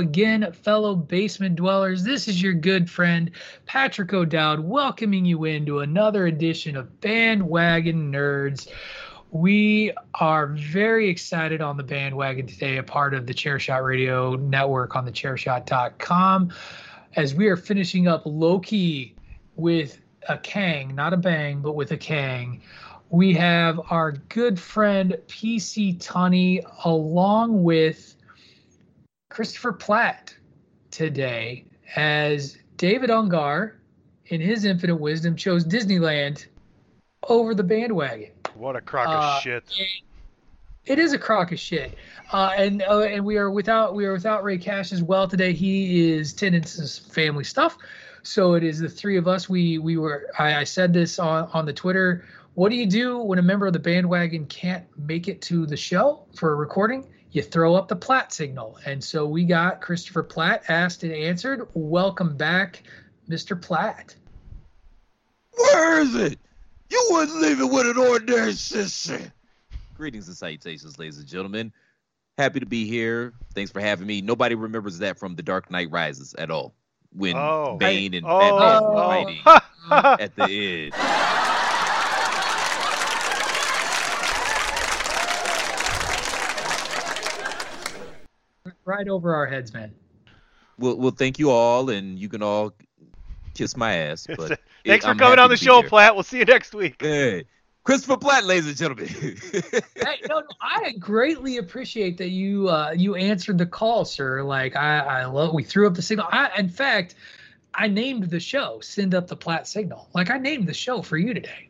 Again, fellow basement dwellers. This is your good friend Patrick O'Dowd welcoming you into another edition of Bandwagon Nerds. We are very excited on the bandwagon today, a part of the Chairshot Radio Network on the chairshot.com, as we are finishing up Loki with a Kang, not a bang, but with a Kang we have our good friend PC Tunney along with Christopher Platt today as David Ungar, in his infinite wisdom, chose Disneyland over the bandwagon. What a crock of uh, shit. It is a crock of shit. Uh, and uh, and we are without we are without Ray Cash as well today. He is some family stuff. So it is the three of us. We we were I, I said this on, on the Twitter what do you do when a member of the bandwagon can't make it to the show for a recording? You throw up the Platt signal. And so we got Christopher Platt asked and answered. Welcome back, Mr. Platt. Where is it? You wouldn't leave it with an ordinary sister. Greetings and salutations, ladies and gentlemen. Happy to be here. Thanks for having me. Nobody remembers that from The Dark Knight Rises at all. When oh, Bane and oh, Batman oh. were fighting at the end. right over our heads, man. Well, well, thank you all, and you can all kiss my ass. But thanks it, for I'm coming on the show, Platt. We'll see you next week. Hey, Christopher Platt, ladies and gentlemen. hey, no, no, I greatly appreciate that you uh, you answered the call, sir. Like I, I love. We threw up the signal. I, in fact, I named the show "Send Up the Platt Signal." Like I named the show for you today.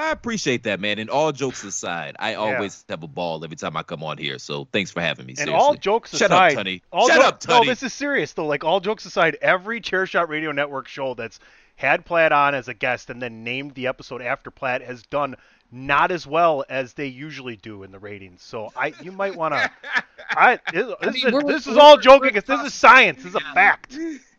I appreciate that, man. And all jokes aside, I always yeah. have a ball every time I come on here. So thanks for having me. And all jokes Shut aside, up, Tunney. All Shut jo- up, Tunney. No, this is serious though. Like all jokes aside, every Chairshot Radio Network show that's had Platt on as a guest and then named the episode after Platt has done not as well as they usually do in the ratings. So I, you might want to. I this, I mean, is, this is all joking. This is science. This is a fact.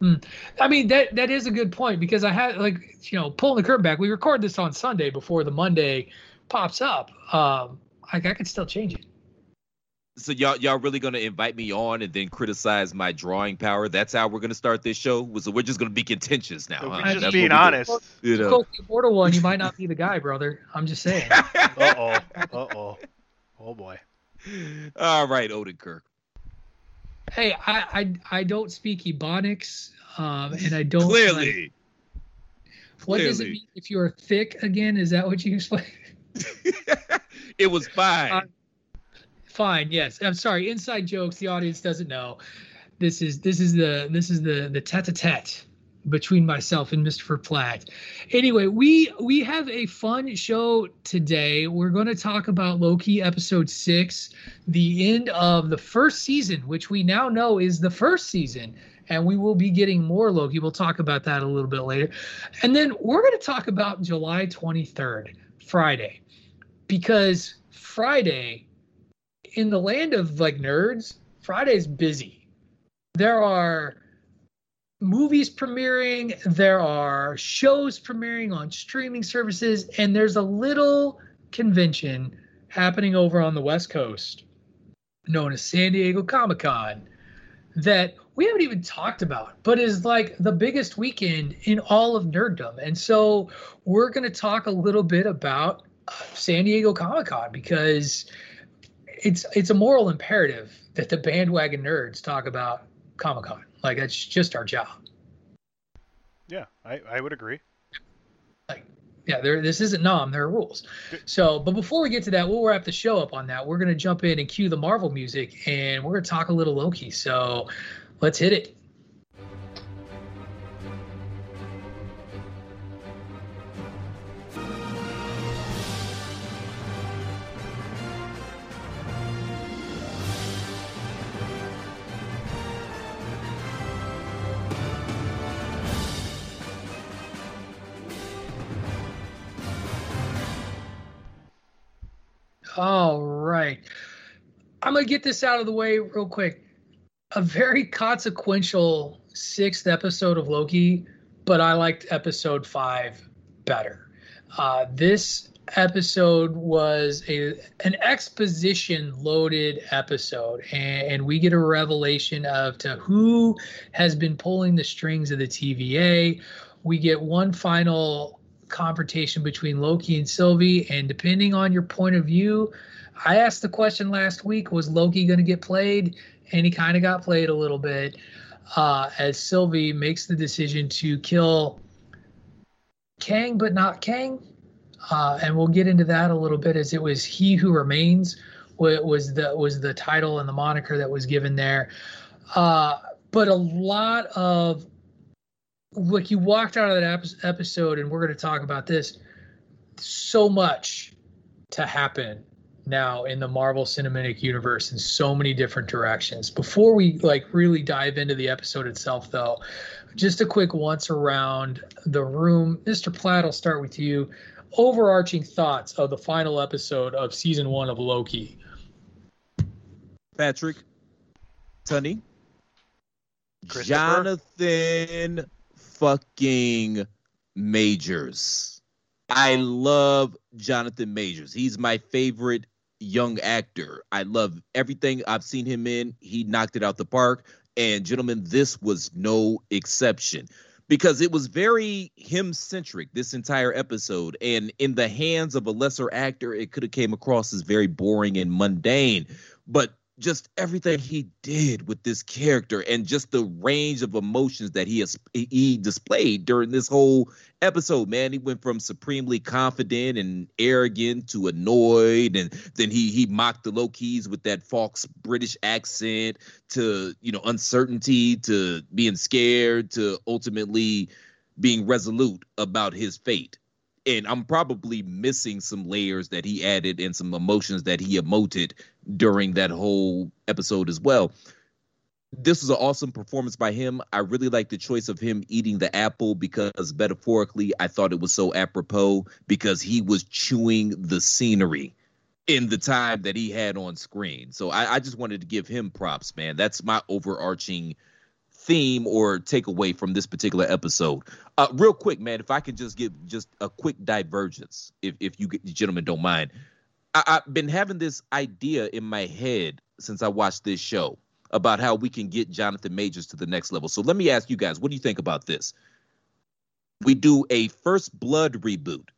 Hmm. I mean that that is a good point because I had like you know pulling the curtain back. We record this on Sunday before the Monday pops up. Um, like I could still change it. So y'all y'all really gonna invite me on and then criticize my drawing power? That's how we're gonna start this show. So we're just gonna be contentious now. Huh? Just That's being honest. You know, Portal one, you might not be the guy, brother. I'm just saying. uh oh. Uh oh. Oh boy. All right, Odenkirk. Hey, I I, I don't speak Ebonics, um, and I don't clearly. Like, what clearly. does it mean if you're thick again? Is that what you explained? it was fine. Uh, fine. Yes. I'm sorry. Inside jokes. The audience doesn't know. This is this is the this is the the tete-a-tete between myself and Mr. Platt. Anyway, we we have a fun show today. We're going to talk about Loki episode 6, the end of the first season, which we now know is the first season. And we will be getting more Loki. We'll talk about that a little bit later. And then we're going to talk about July 23rd, Friday. Because Friday, in the land of like nerds, Friday's busy. There are movies premiering, there are shows premiering on streaming services, and there's a little convention happening over on the West Coast known as San Diego Comic Con that we haven't even talked about, but is like the biggest weekend in all of nerddom. And so we're going to talk a little bit about San Diego Comic Con because it's it's a moral imperative that the bandwagon nerds talk about Comic Con. Like that's just our job. Yeah, I, I would agree. Like, yeah, there this isn't nom, there are rules. So, but before we get to that, we'll wrap the show up on that. We're gonna jump in and cue the Marvel music, and we're gonna talk a little Loki. So, let's hit it. All right. I'm going to get this out of the way real quick. A very consequential sixth episode of Loki, but I liked episode five better. Uh, this episode was a an exposition loaded episode and, and, we get a revelation of to who has been pulling the strings of the TVA. We get one final confrontation between Loki and Sylvie. And depending on your point of view, I asked the question last week was Loki going to get played? And he kind of got played a little bit uh, as Sylvie makes the decision to kill Kang, but not Kang. Uh, and we'll get into that a little bit as it was He Who Remains was the was the title and the moniker that was given there. Uh, but a lot of like you walked out of that episode, and we're going to talk about this. So much to happen now in the Marvel Cinematic Universe in so many different directions. Before we like really dive into the episode itself, though, just a quick once around the room. Mr. Platt, I'll start with you. Overarching thoughts of the final episode of season one of Loki. Patrick, Tunney, Jonathan fucking Majors. I love Jonathan Majors. He's my favorite young actor. I love everything I've seen him in. He knocked it out the park. And gentlemen, this was no exception because it was very him centric this entire episode and in the hands of a lesser actor it could have came across as very boring and mundane but just everything he did with this character and just the range of emotions that he has he displayed during this whole episode man. He went from supremely confident and arrogant to annoyed and then he he mocked the Lokis with that fox british accent to you know uncertainty to being scared to ultimately being resolute about his fate and I'm probably missing some layers that he added and some emotions that he emoted during that whole episode as well. This was an awesome performance by him. I really like the choice of him eating the apple because metaphorically, I thought it was so apropos because he was chewing the scenery in the time that he had on screen. So I, I just wanted to give him props, man. That's my overarching theme or takeaway from this particular episode. Uh, real quick, man, if I could just give just a quick divergence, if if you, gentlemen don't mind. I, I've been having this idea in my head since I watched this show about how we can get Jonathan Majors to the next level. So let me ask you guys, what do you think about this? We do a First Blood reboot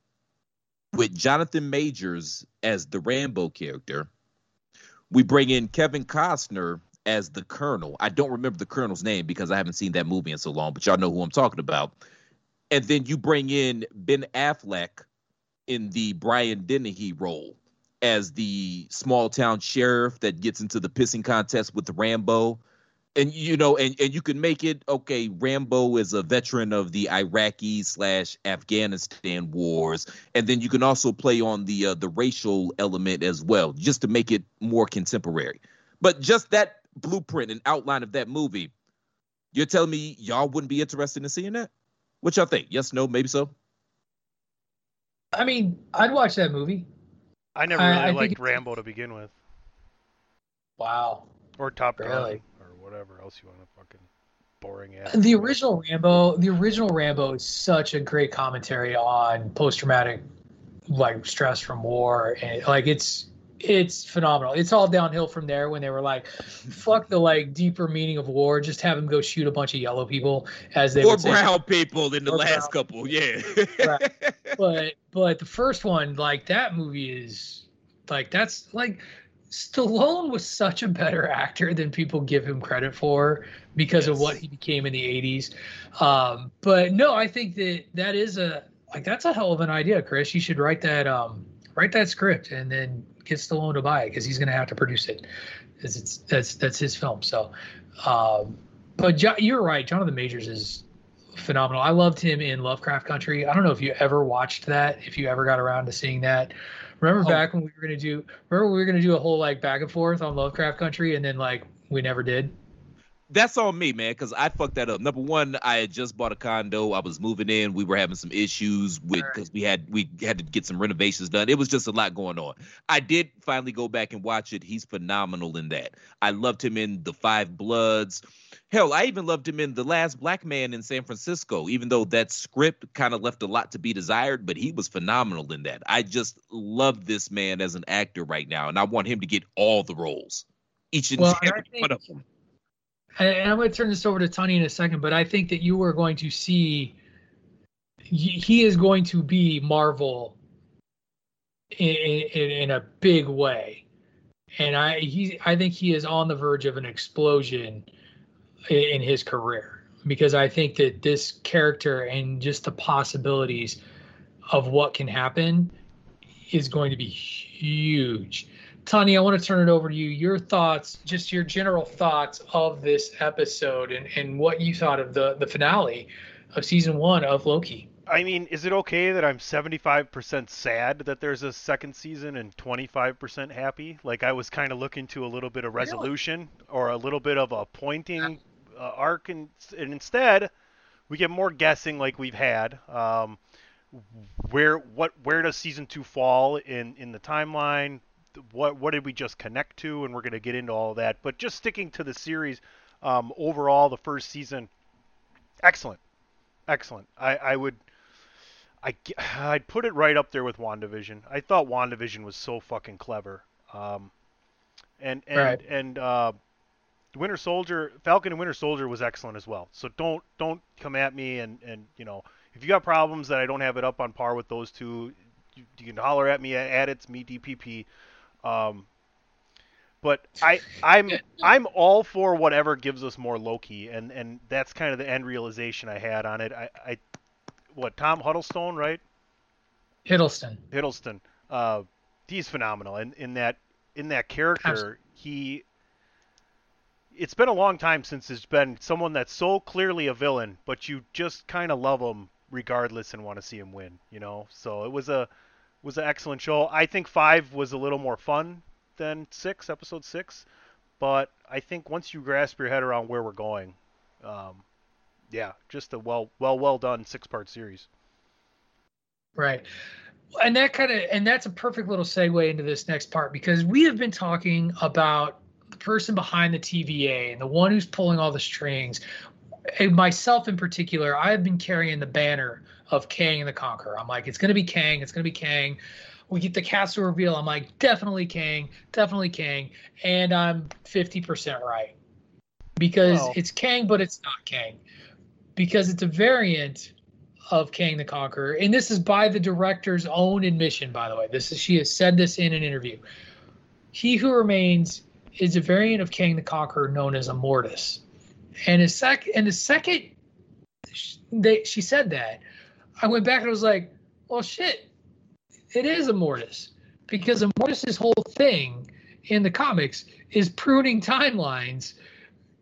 with Jonathan Majors as the Rambo character. We bring in Kevin Costner as the Colonel. I don't remember the Colonel's name because I haven't seen that movie in so long, but y'all know who I'm talking about. And then you bring in Ben Affleck in the Brian Dennehy role as the small town sheriff that gets into the pissing contest with Rambo and you know, and, and you can make it okay. Rambo is a veteran of the Iraqi slash Afghanistan wars, and then you can also play on the uh, the racial element as well, just to make it more contemporary. But just that blueprint and outline of that movie, you're telling me y'all wouldn't be interested in seeing that? What y'all think? Yes, no, maybe so. I mean, I'd watch that movie. I never really I, I liked Rambo to begin with. Wow. Or Top Gun. Really? whatever else you want to fucking boring ass. The original Rambo, the original Rambo is such a great commentary on post traumatic like stress from war and like it's it's phenomenal. It's all downhill from there when they were like, "Fuck the like deeper meaning of war. Just have them go shoot a bunch of yellow people as they or brown people in the last brown. couple." Yeah, right. but but the first one, like that movie is like that's like Stallone was such a better actor than people give him credit for because yes. of what he became in the 80s. Um, but no, I think that that is a like that's a hell of an idea, Chris. You should write that um, write that script and then get Stallone to buy it because he's going to have to produce it. It's, it's that's that's his film. So, um, but jo- you're right. Jonathan Majors is phenomenal. I loved him in Lovecraft Country. I don't know if you ever watched that, if you ever got around to seeing that. Remember oh. back when we were gonna do? Remember we were gonna do a whole like back and forth on Lovecraft Country, and then like we never did. That's on me, man, because I fucked that up. Number one, I had just bought a condo. I was moving in. We were having some issues with because we had we had to get some renovations done. It was just a lot going on. I did finally go back and watch it. He's phenomenal in that. I loved him in The Five Bloods. Hell, I even loved him in The Last Black Man in San Francisco, even though that script kind of left a lot to be desired, but he was phenomenal in that. I just love this man as an actor right now, and I want him to get all the roles, each and well, every one of them. And I'm going to turn this over to Tony in a second, but I think that you are going to see he is going to be Marvel in, in, in a big way, and I he I think he is on the verge of an explosion in his career because I think that this character and just the possibilities of what can happen is going to be huge. Tony, I want to turn it over to you. Your thoughts, just your general thoughts of this episode and, and what you thought of the, the finale of season one of Loki. I mean, is it okay that I'm 75% sad that there's a second season and 25% happy? Like I was kind of looking to a little bit of resolution or a little bit of a pointing uh, arc, and, and, instead we get more guessing like we've had. Um, where what where does season two fall in in the timeline? What what did we just connect to? And we're going to get into all that. But just sticking to the series um, overall, the first season, excellent, excellent. I, I would. I, I'd put it right up there with WandaVision. I thought WandaVision was so fucking clever. Um, and and right. and uh, Winter Soldier, Falcon and Winter Soldier was excellent as well. So don't don't come at me and and you know if you got problems that I don't have it up on par with those two, you, you can holler at me at it's me DPP. Um, but I I'm I'm all for whatever gives us more Loki, and and that's kind of the end realization I had on it. I, I what Tom Huddlestone right? Hiddleston. Hiddleston. Uh, he's phenomenal, and in, in that in that character, Absolutely. he it's been a long time since there's been someone that's so clearly a villain, but you just kind of love him regardless and want to see him win. You know, so it was a was an excellent show. I think five was a little more fun than six, episode six, but I think once you grasp your head around where we're going, um, yeah, just a well well well done six part series. Right. And that kind of and that's a perfect little segue into this next part because we have been talking about the person behind the TVA and the one who's pulling all the strings. And myself in particular, I have been carrying the banner of Kang the Conqueror. I'm like, it's gonna be Kang, it's gonna be Kang. We get the castle reveal. I'm like, definitely Kang, definitely Kang, and I'm 50% right because oh. it's Kang, but it's not Kang because it's a variant of Kang the Conqueror, and this is by the director's own admission, by the way. This is she has said this in an interview. He who remains is a variant of Kang the Conqueror known as Immortus, and a sec and the second they she said that, I went back and I was like, well, shit, it is Immortus because Immortus's whole thing in the comics is pruning timelines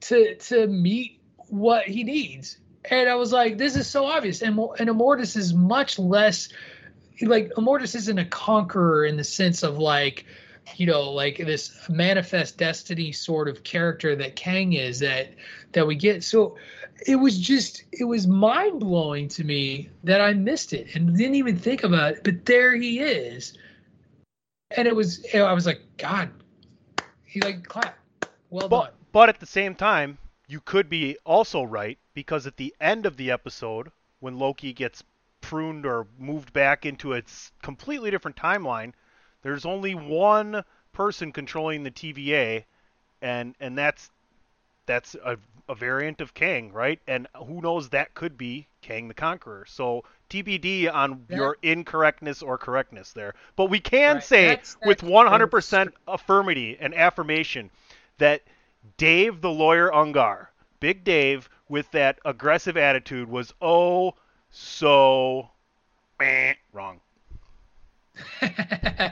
to to meet what he needs and I was like, this is so obvious. And and Immortus is much less like Immortus isn't a conqueror in the sense of like, you know, like this manifest destiny sort of character that Kang is that that we get. So it was just it was mind blowing to me that I missed it and didn't even think about it. But there he is. And it was I was like, God, he like clap. Well but, done. But at the same time, you could be also right because at the end of the episode, when Loki gets pruned or moved back into a completely different timeline, there's only one person controlling the TVA, and and that's that's a, a variant of Kang, right? And who knows that could be Kang the Conqueror. So TBD on your incorrectness or correctness there. But we can right. say that's, that's with 100% affirmity and affirmation that Dave the lawyer Ungar, Big Dave with that aggressive attitude was oh so wrong.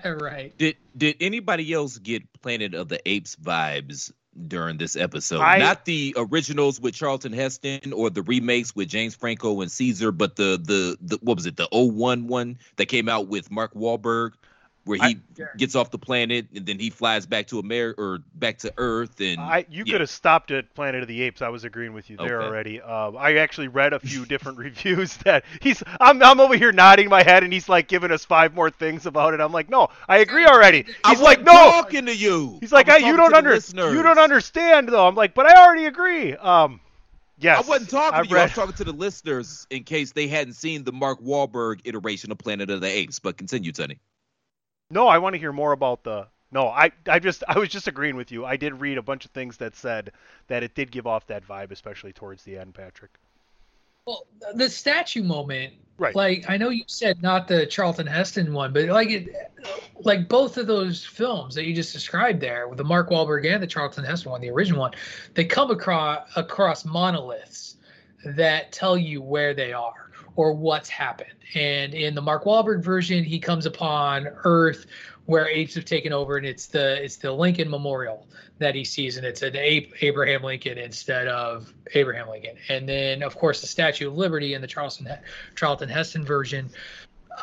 right. Did did anybody else get Planet of the Apes vibes during this episode? I, Not the originals with Charlton Heston or the remakes with James Franco and Caesar, but the the, the what was it, the 01 one that came out with Mark Wahlberg where he I, gets off the planet and then he flies back to America or back to Earth. And I, you yeah. could have stopped at Planet of the Apes. I was agreeing with you there okay. already. Uh, I actually read a few different reviews that he's. I'm, I'm over here nodding my head and he's like giving us five more things about it. I'm like, no, I agree already. He's like, no, talking to you. He's like, I, you don't understand. You don't understand though. I'm like, but I already agree. Um. Yes, I wasn't talking I to you. I was talking to the listeners in case they hadn't seen the Mark Wahlberg iteration of Planet of the Apes. But continue, Tony. No, I want to hear more about the. No, I I just I was just agreeing with you. I did read a bunch of things that said that it did give off that vibe, especially towards the end, Patrick. Well, the statue moment, right? Like I know you said not the Charlton Heston one, but like it, like both of those films that you just described there, with the Mark Wahlberg and the Charlton Heston one, the original one, they come across across monoliths that tell you where they are or what's happened. And in the Mark Wahlberg version, he comes upon Earth where apes have taken over, and it's the it's the Lincoln Memorial that he sees, and it's an ape Abraham Lincoln instead of Abraham Lincoln. And then, of course, the Statue of Liberty in the Charleston Charlton Heston version.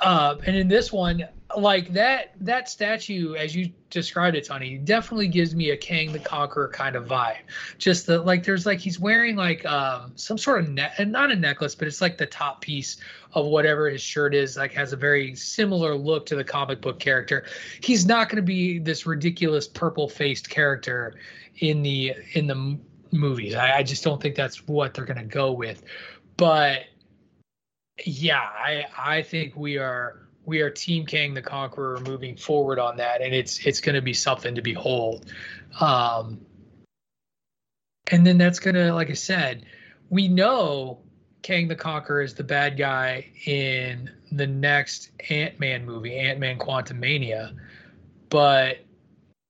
Uh, and in this one, like that that statue as you described it tony definitely gives me a kang the conqueror kind of vibe. Just the like there's like he's wearing like um some sort of net and not a necklace but it's like the top piece of whatever his shirt is like has a very similar look to the comic book character. He's not going to be this ridiculous purple faced character in the in the movies. I, I just don't think that's what they're going to go with. But yeah i i think we are we are Team Kang the Conqueror moving forward on that, and it's it's going to be something to behold. Um, and then that's going to, like I said, we know Kang the Conqueror is the bad guy in the next Ant Man movie, Ant Man Quantumania, but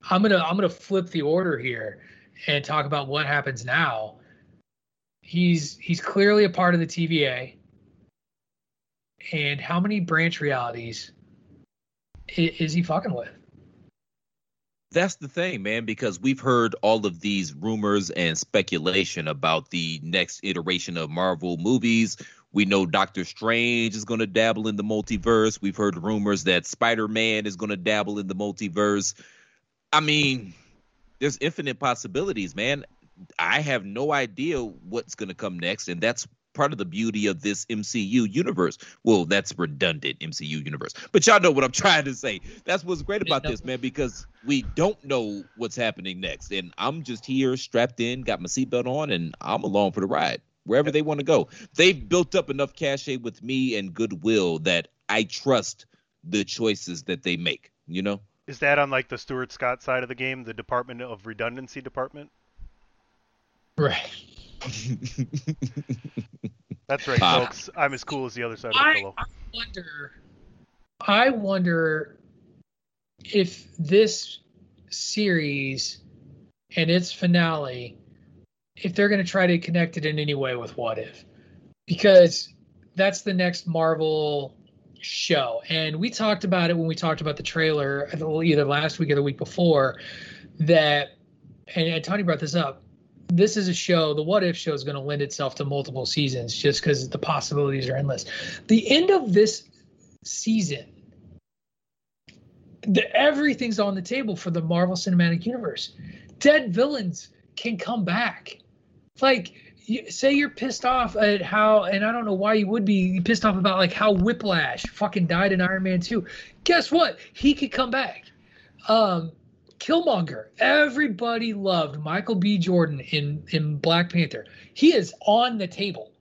I'm gonna I'm gonna flip the order here and talk about what happens now. He's he's clearly a part of the TVA and how many branch realities is, he fucking with? that's the thing, man, because we've heard all of these rumors and speculation about the next iteration of Marvel movies. We know Doctor Strange is going to dabble in the multiverse. We've heard rumors that Spider Man is going to dabble in the multiverse. I mean, there's infinite possibilities, man. I have no idea what's going to come next, and that's part of the beauty of this MCU universe. Well, that's redundant MCU universe, but y'all know what I'm trying to say. That's what's great about this, man, because we don't know what's happening next, and I'm just here strapped in, got my seatbelt on, and I'm along for the ride wherever they want to go. They've built up enough cachet with me and goodwill that I trust the choices that they make. You know. Is that on like the Stuart Scott side of the game, the Department of Redundancy department? Right. That's right, uh, folks. I'm as cool as the other side of the I, pillow. I wonder. I wonder if this series and its finale, if they're going to try to connect it in any way with What If, because that's the next Marvel show, and we talked about it when we talked about the trailer either last week or the week before. That, and, and Tony brought this up this is a show, the What If show is going to lend itself to multiple seasons just because the possibilities are endless. The end of this season, the, everything's on the table for the Marvel Cinematic Universe. Dead villains can come back. Like, you, say you're pissed off at how, and I don't know why you would be pissed off about like how Whiplash fucking died in Iron Man 2. Guess what? He could come back. Um, Killmonger. Everybody loved Michael B. Jordan in in Black Panther. He is on the table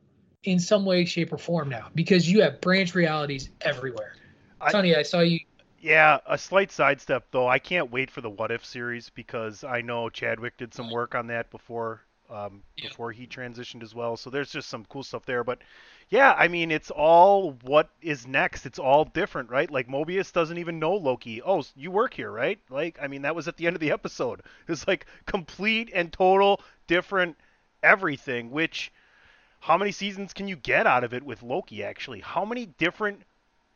in some way, shape, or form now because you have branch realities everywhere. I, Sonny, I saw you. Yeah, a slight sidestep though. I can't wait for the What If series because I know Chadwick did some work on that before um, yeah. before he transitioned as well. So there's just some cool stuff there. But yeah, I mean, it's all what is next. It's all different, right? Like Mobius doesn't even know Loki. Oh, you work here, right? Like, I mean, that was at the end of the episode. It's like complete and total different everything. Which, how many seasons can you get out of it with Loki? Actually, how many different,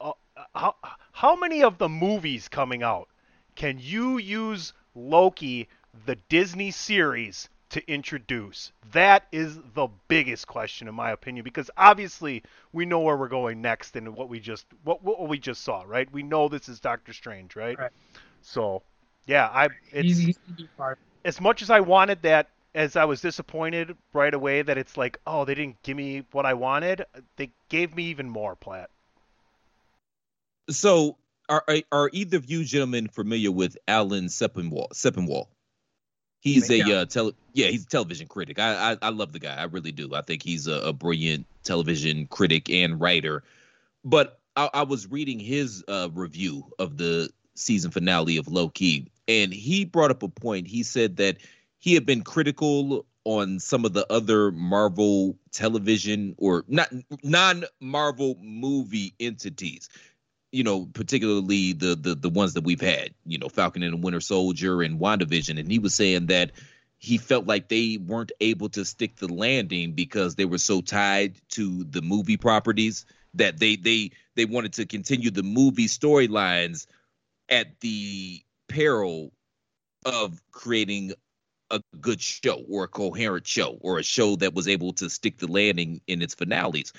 uh, how how many of the movies coming out can you use Loki, the Disney series? To introduce? That is the biggest question in my opinion because obviously we know where we're going next and what we just what what we just saw, right? We know this is Doctor Strange, right? right. So, yeah, I it's he's, he's as much as I wanted that as I was disappointed right away that it's like, oh, they didn't give me what I wanted. They gave me even more, Platt. So, are are either of you gentlemen familiar with Alan Sepinwall? Sepinwall? He's a uh, tele yeah, he's a television critic. I, I, I love the guy. I really do. I think he's a, a brilliant television critic and writer. But I, I was reading his uh, review of the season finale of Loki, and he brought up a point. He said that he had been critical on some of the other Marvel television or not non Marvel movie entities you know, particularly the the the ones that we've had, you know, Falcon and the Winter Soldier and WandaVision, and he was saying that he felt like they weren't able to stick the landing because they were so tied to the movie properties that they they they wanted to continue the movie storylines at the peril of creating a good show or a coherent show or a show that was able to stick the landing in its finales.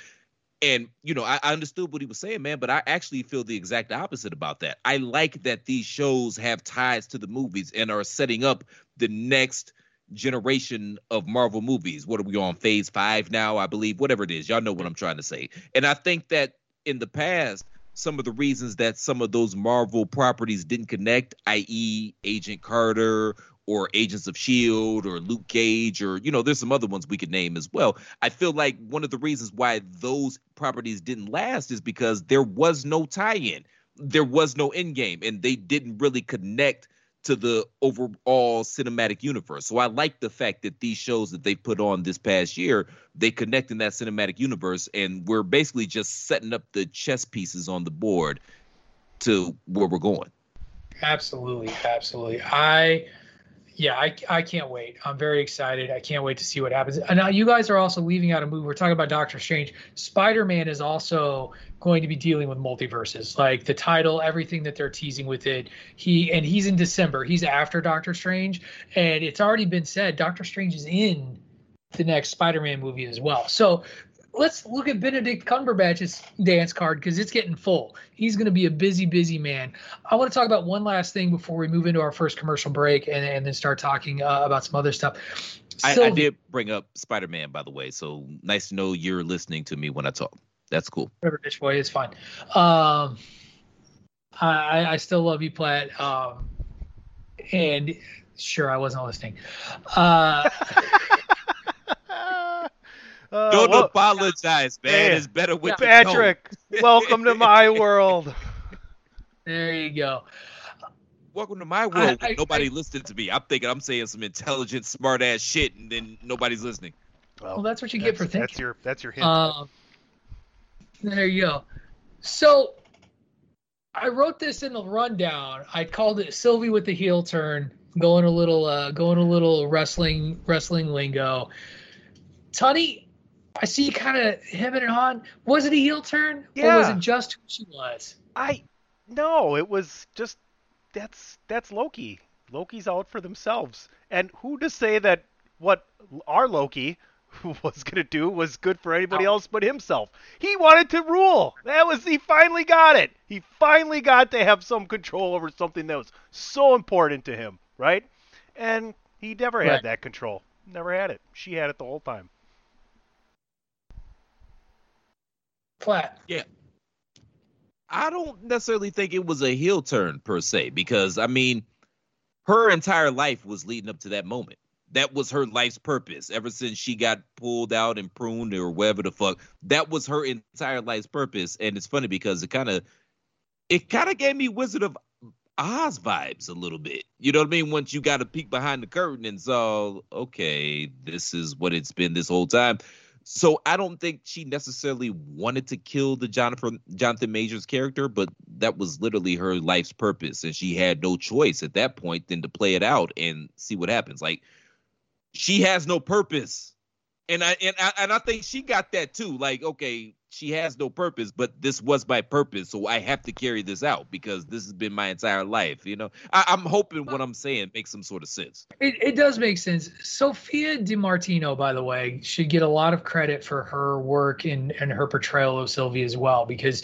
And you know, I, I, understood what he was saying, man, but I actually feel the exact opposite about that. I like that these shows have ties to the movies and are setting up the next generation of Marvel movies. What are we on phase five now? I believe, whatever it is. Y'all know what I'm trying to say. And I think that in the past, some of the reasons that some of those Marvel properties didn't connect, i.e., Agent Carter or Agents of Shield or Luke Cage or you know there's some other ones we could name as well. I feel like one of the reasons why those properties didn't last is because there was no tie-in. There was no end game and they didn't really connect to the overall cinematic universe. So I like the fact that these shows that they put on this past year, they connect in that cinematic universe and we're basically just setting up the chess pieces on the board to where we're going. Absolutely, absolutely. I yeah, I, I can't wait. I'm very excited. I can't wait to see what happens. And now you guys are also leaving out a movie. We're talking about Doctor Strange. Spider Man is also going to be dealing with multiverses, like the title, everything that they're teasing with it. He and he's in December. He's after Doctor Strange, and it's already been said Doctor Strange is in the next Spider Man movie as well. So let's look at Benedict Cumberbatch's dance card because it's getting full. He's going to be a busy, busy man. I want to talk about one last thing before we move into our first commercial break and, and then start talking uh, about some other stuff. I, I, did bring up Spider Man, by the way. So nice to know you're listening to me when I talk. That's cool. Whatever, bitch boy, it's fine. Um, I, I still love you, Platt. Um, and sure, I wasn't listening. Uh, Uh, Don't well, apologize, man. It's better with Patrick. welcome to my world. There you go. Welcome to my world. I, I, nobody I, listening to me. I'm thinking I'm saying some intelligent, smart ass shit, and then nobody's listening. Well, well that's what you get for thinking. That's your that's your hint. Um, there you go. So I wrote this in the rundown. I called it Sylvie with the heel turn, going a little uh, going a little wrestling wrestling lingo. Tunney, I see you kind of hemming and hawing. Was it a heel turn, yeah. or was it just who she was? I no, it was just that's that's Loki. Loki's out for themselves, and who to say that what our Loki was going to do was good for anybody else but himself. He wanted to rule. That was he finally got it. He finally got to have some control over something that was so important to him, right? And he never had right. that control. Never had it. She had it the whole time. Platt. Yeah. I don't necessarily think it was a heel turn per se, because I mean, her entire life was leading up to that moment. That was her life's purpose ever since she got pulled out and pruned or whatever the fuck. That was her entire life's purpose. And it's funny because it kind of, it kind of gave me Wizard of Oz vibes a little bit. You know what I mean? Once you got a peek behind the curtain and saw, okay, this is what it's been this whole time. So I don't think she necessarily wanted to kill the Jonathan Jonathan Majors character, but that was literally her life's purpose, and she had no choice at that point than to play it out and see what happens. Like she has no purpose, and I and I, and I think she got that too. Like okay, she has no purpose, but this was my purpose, so I have to carry this out because this has been my entire life. You know, I, am hoping what I'm saying makes some sort of sense. It, it does make sense. Sophia Di Martino, by the way, should get a lot of credit for her work and and her portrayal of Sylvie as well, because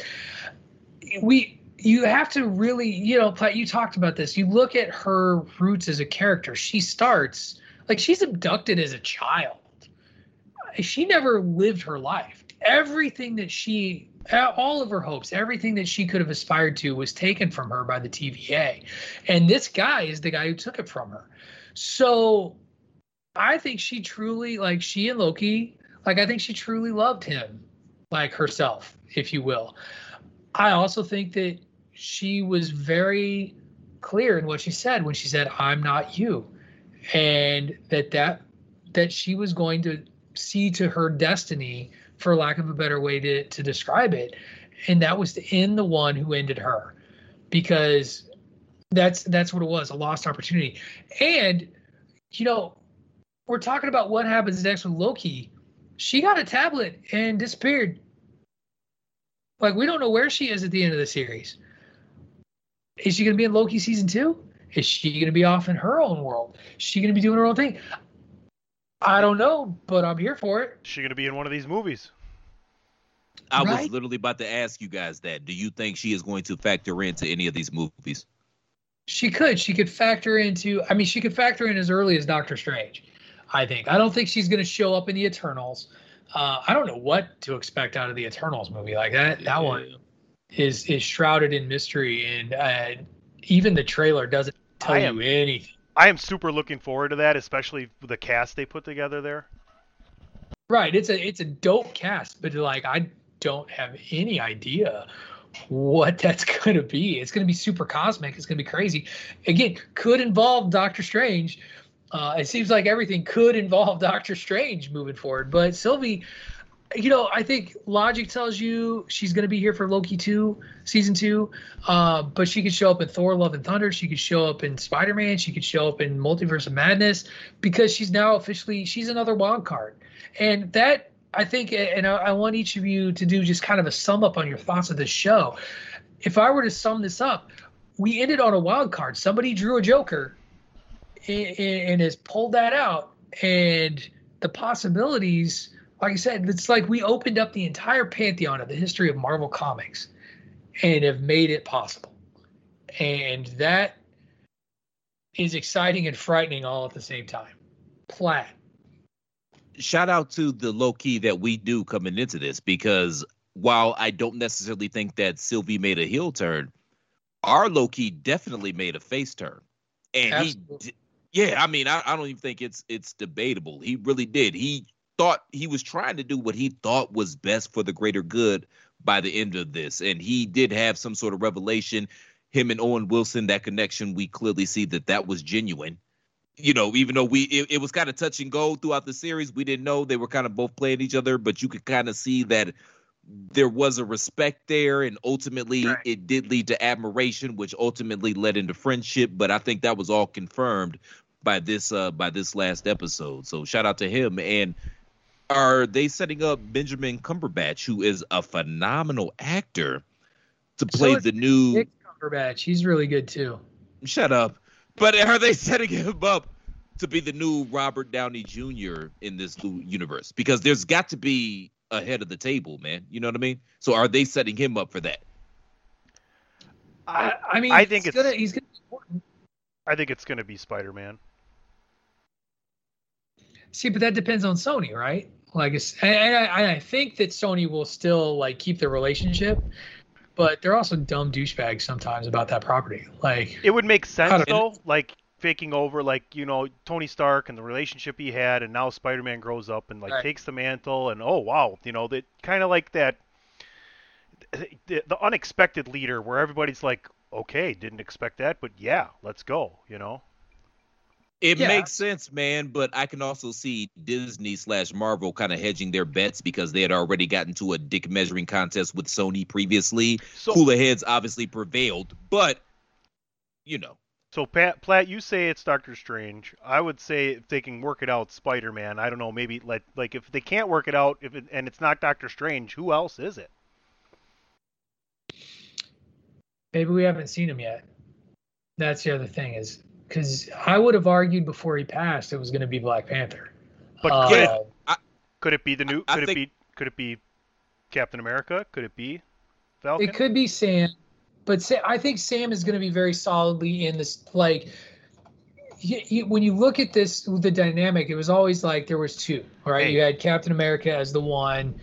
we you have to really, you know, you talked about this. You look at her roots as a character. She starts like she's abducted as a child. She never lived her life everything that she all of her hopes, everything that she could have aspired to was taken from her by the TVA. And this guy is the guy who took it from her. So I think she truly, like she and Loki, like I think she truly loved him, like herself, if you will. I also think that she was very clear in what she said when she said, I'm not you. And that that that she was going to see to her destiny for lack of a better way to, to describe it. And that was to end the one who ended her because that's that's what it was a lost opportunity. And, you know, we're talking about what happens next with Loki. She got a tablet and disappeared. Like, we don't know where she is at the end of the series. Is she going to be in Loki season two? Is she going to be off in her own world? Is she going to be doing her own thing? I don't know, but I'm here for it. she going to be in one of these movies? I right? was literally about to ask you guys that. Do you think she is going to factor into any of these movies? She could. She could factor into. I mean, she could factor in as early as Doctor Strange. I think. I don't think she's going to show up in the Eternals. Uh, I don't know what to expect out of the Eternals movie. Like that. That yeah. one is is shrouded in mystery, and uh, even the trailer doesn't tell am, you anything. I am super looking forward to that, especially the cast they put together there. Right. It's a it's a dope cast, but like I don't have any idea what that's going to be. It's going to be super cosmic. It's going to be crazy. Again, could involve Doctor Strange. Uh, it seems like everything could involve Doctor Strange moving forward. But Sylvie, you know, I think logic tells you she's going to be here for Loki two, season two. Uh, but she could show up in Thor: Love and Thunder. She could show up in Spider Man. She could show up in Multiverse of Madness because she's now officially she's another wild card, and that I think, and I, I want each of you to do just kind of a sum up on your thoughts of this show. If I were to sum this up, we ended on a wild card. Somebody drew a Joker, and, and has pulled that out, and the possibilities like I said, it's like we opened up the entire pantheon of the history of Marvel Comics and have made it possible. And that is exciting and frightening all at the same time. Platt. Shout out to the Loki that we do coming into this because while I don't necessarily think that Sylvie made a heel turn, our Loki definitely made a face turn. And Absolutely. he yeah, I mean, I, I don't even think it's it's debatable. He really did. He thought he was trying to do what he thought was best for the greater good by the end of this. And he did have some sort of revelation. Him and Owen Wilson, that connection, we clearly see that that was genuine. You know, even though we it, it was kind of touch and go throughout the series, we didn't know they were kind of both playing each other, but you could kind of see that there was a respect there, and ultimately right. it did lead to admiration, which ultimately led into friendship. But I think that was all confirmed by this uh by this last episode. So shout out to him and are they setting up Benjamin Cumberbatch, who is a phenomenal actor, to play so the new Nick Cumberbatch? He's really good too. Shut up. But are they setting him up to be the new Robert Downey Jr. in this new universe? Because there's got to be a head of the table, man. You know what I mean? So are they setting him up for that? I, I mean, I think it's gonna, he's gonna. I think it's gonna be Spider Man. See, but that depends on Sony, right? Like, and I, I think that Sony will still like keep the relationship, but they're also dumb douchebags sometimes about that property. Like, it would make sense though, like faking over like you know Tony Stark and the relationship he had, and now Spider-Man grows up and like right. takes the mantle, and oh wow, you know that kind of like that the, the unexpected leader where everybody's like, okay, didn't expect that, but yeah, let's go, you know. It yeah. makes sense, man, but I can also see Disney slash Marvel kind of hedging their bets because they had already gotten to a dick measuring contest with Sony previously. So, Cooler heads obviously prevailed, but you know. So Pat Platt, you say it's Doctor Strange. I would say if they can work it out, Spider Man. I don't know, maybe let like if they can't work it out, if it, and it's not Doctor Strange, who else is it? Maybe we haven't seen him yet. That's the other thing is because I would have argued before he passed it was going to be Black Panther. But uh, could, it, I, could it be the new? Could I it think, be? Could it be Captain America? Could it be Falcon? It could be Sam, but Sam, I think Sam is going to be very solidly in this. Like, when you look at this, the dynamic, it was always like there was two, right? Hey. You had Captain America as the one.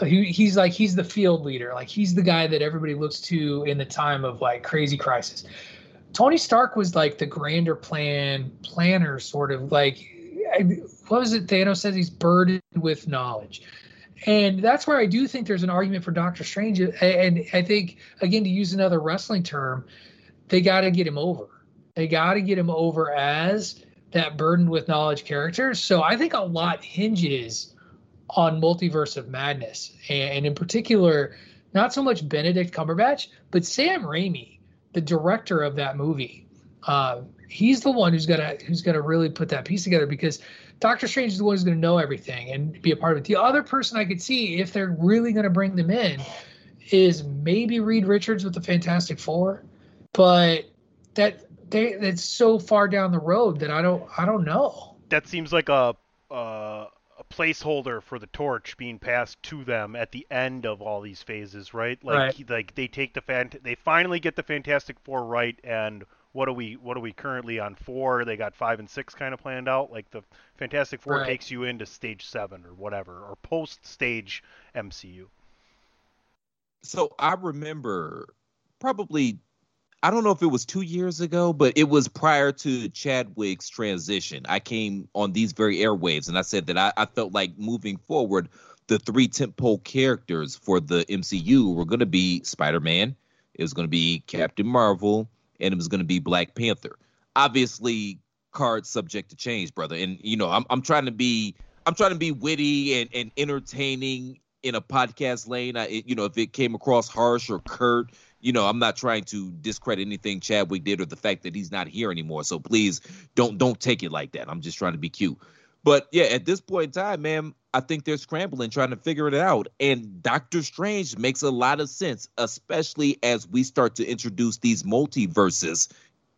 Uh, he, he's like he's the field leader, like he's the guy that everybody looks to in the time of like crazy crisis. Tony Stark was like the grander plan planner, sort of like what was it? Thanos says he's burdened with knowledge, and that's where I do think there's an argument for Doctor Strange. And I think again, to use another wrestling term, they got to get him over. They got to get him over as that burdened with knowledge character. So I think a lot hinges on Multiverse of Madness, and in particular, not so much Benedict Cumberbatch, but Sam Raimi the director of that movie. Uh, he's the one who's gonna who's gonna really put that piece together because Doctor Strange is the one who's gonna know everything and be a part of it. The other person I could see if they're really gonna bring them in is maybe Reed Richards with the Fantastic Four, but that they that's so far down the road that I don't I don't know. That seems like a uh, placeholder for the torch being passed to them at the end of all these phases, right? Like right. like they take the fan they finally get the Fantastic Four right and what are we what are we currently on four? They got five and six kind of planned out. Like the Fantastic Four right. takes you into stage seven or whatever, or post stage MCU. So I remember probably I don't know if it was two years ago, but it was prior to Chadwick's transition. I came on these very airwaves and I said that I, I felt like moving forward, the three tentpole characters for the MCU were going to be Spider Man, it was going to be Captain Marvel, and it was going to be Black Panther. Obviously, cards subject to change, brother. And you know, I'm I'm trying to be I'm trying to be witty and, and entertaining in a podcast lane. I, it, you know, if it came across harsh or curt, you know, I'm not trying to discredit anything Chadwick did or the fact that he's not here anymore. So please don't don't take it like that. I'm just trying to be cute. But yeah, at this point in time, man, I think they're scrambling, trying to figure it out. And Doctor Strange makes a lot of sense, especially as we start to introduce these multiverses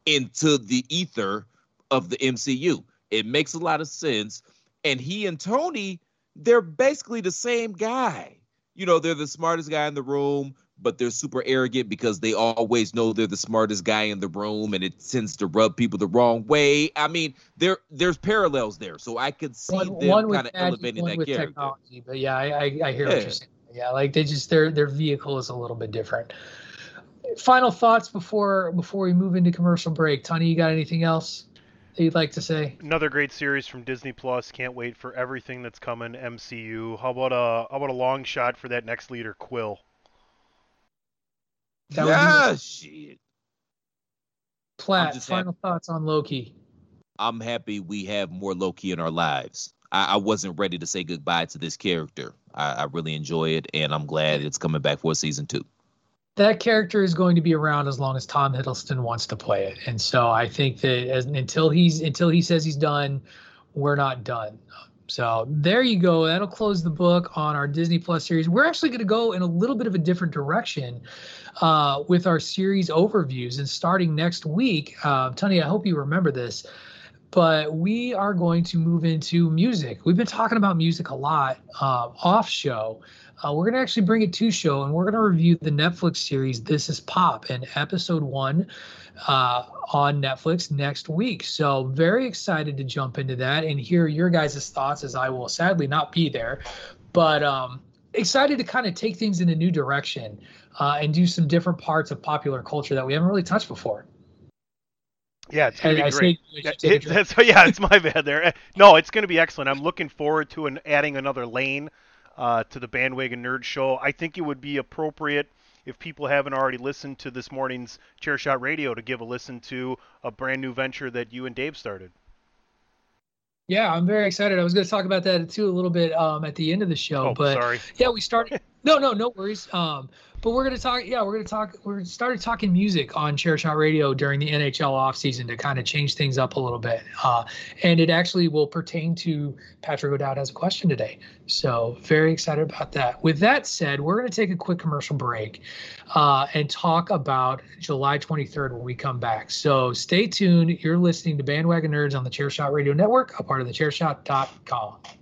into the ether of the MCU. It makes a lot of sense. And he and Tony, they're basically the same guy. You know, they're the smartest guy in the room but they're super arrogant because they always know they're the smartest guy in the room and it tends to rub people the wrong way. I mean, there there's parallels there. So I could see one, them kind of elevating that character. Technology, but yeah, I, I, I hear yeah. what you're saying. Yeah, like they just their their vehicle is a little bit different. Final thoughts before before we move into commercial break. Tony, you got anything else? that you'd like to say? Another great series from Disney Plus. Can't wait for everything that's coming MCU. How about a how about a long shot for that next leader, Quill? That yeah, shit. Platt, final happy. thoughts on Loki. I'm happy we have more Loki in our lives. I, I wasn't ready to say goodbye to this character. I, I, really enjoy it, and I'm glad it's coming back for season two. That character is going to be around as long as Tom Hiddleston wants to play it, and so I think that as, until he's until he says he's done, we're not done. So there you go. That'll close the book on our Disney Plus series. We're actually going to go in a little bit of a different direction uh, with our series overviews. And starting next week, uh, Tony, I hope you remember this, but we are going to move into music. We've been talking about music a lot uh, off show. Uh, we're going to actually bring it to show and we're going to review the Netflix series This Is Pop and episode one uh, on Netflix next week. So, very excited to jump into that and hear your guys' thoughts as I will sadly not be there. But um, excited to kind of take things in a new direction uh, and do some different parts of popular culture that we haven't really touched before. Yeah, it's gonna be I great. It, that's, yeah, it's my bad there. No, it's gonna be excellent. I'm looking forward to an, adding another lane uh, to the bandwagon nerd show. I think it would be appropriate if people haven't already listened to this morning's Chairshot Radio to give a listen to a brand new venture that you and Dave started. Yeah, I'm very excited. I was going to talk about that too a little bit um, at the end of the show, oh, but sorry. yeah, we started. no, no, no worries. Um, but we're going to talk. Yeah, we're going to talk. We started talking music on Chairshot Radio during the NHL offseason to kind of change things up a little bit, uh, and it actually will pertain to Patrick O'Dowd has a question today. So very excited about that. With that said, we're going to take a quick commercial break uh, and talk about July 23rd when we come back. So stay tuned. You're listening to Bandwagon Nerds on the Chairshot Radio Network, a part of the Chairshot.com.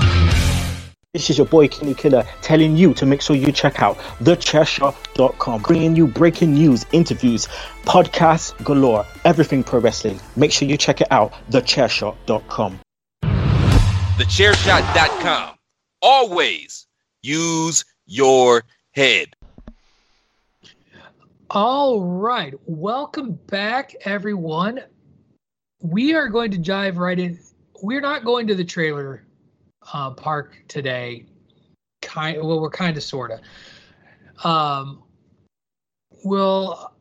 This is your boy Kenny Killer telling you to make sure you check out thechairshot.com, bringing you breaking news, interviews, podcasts galore, everything pro wrestling. Make sure you check it out, thechairshot.com. Thechairshot.com. Always use your head. All right. Welcome back, everyone. We are going to dive right in. We're not going to the trailer uh, park today. Kind well, we're kind of sorta. Um, well,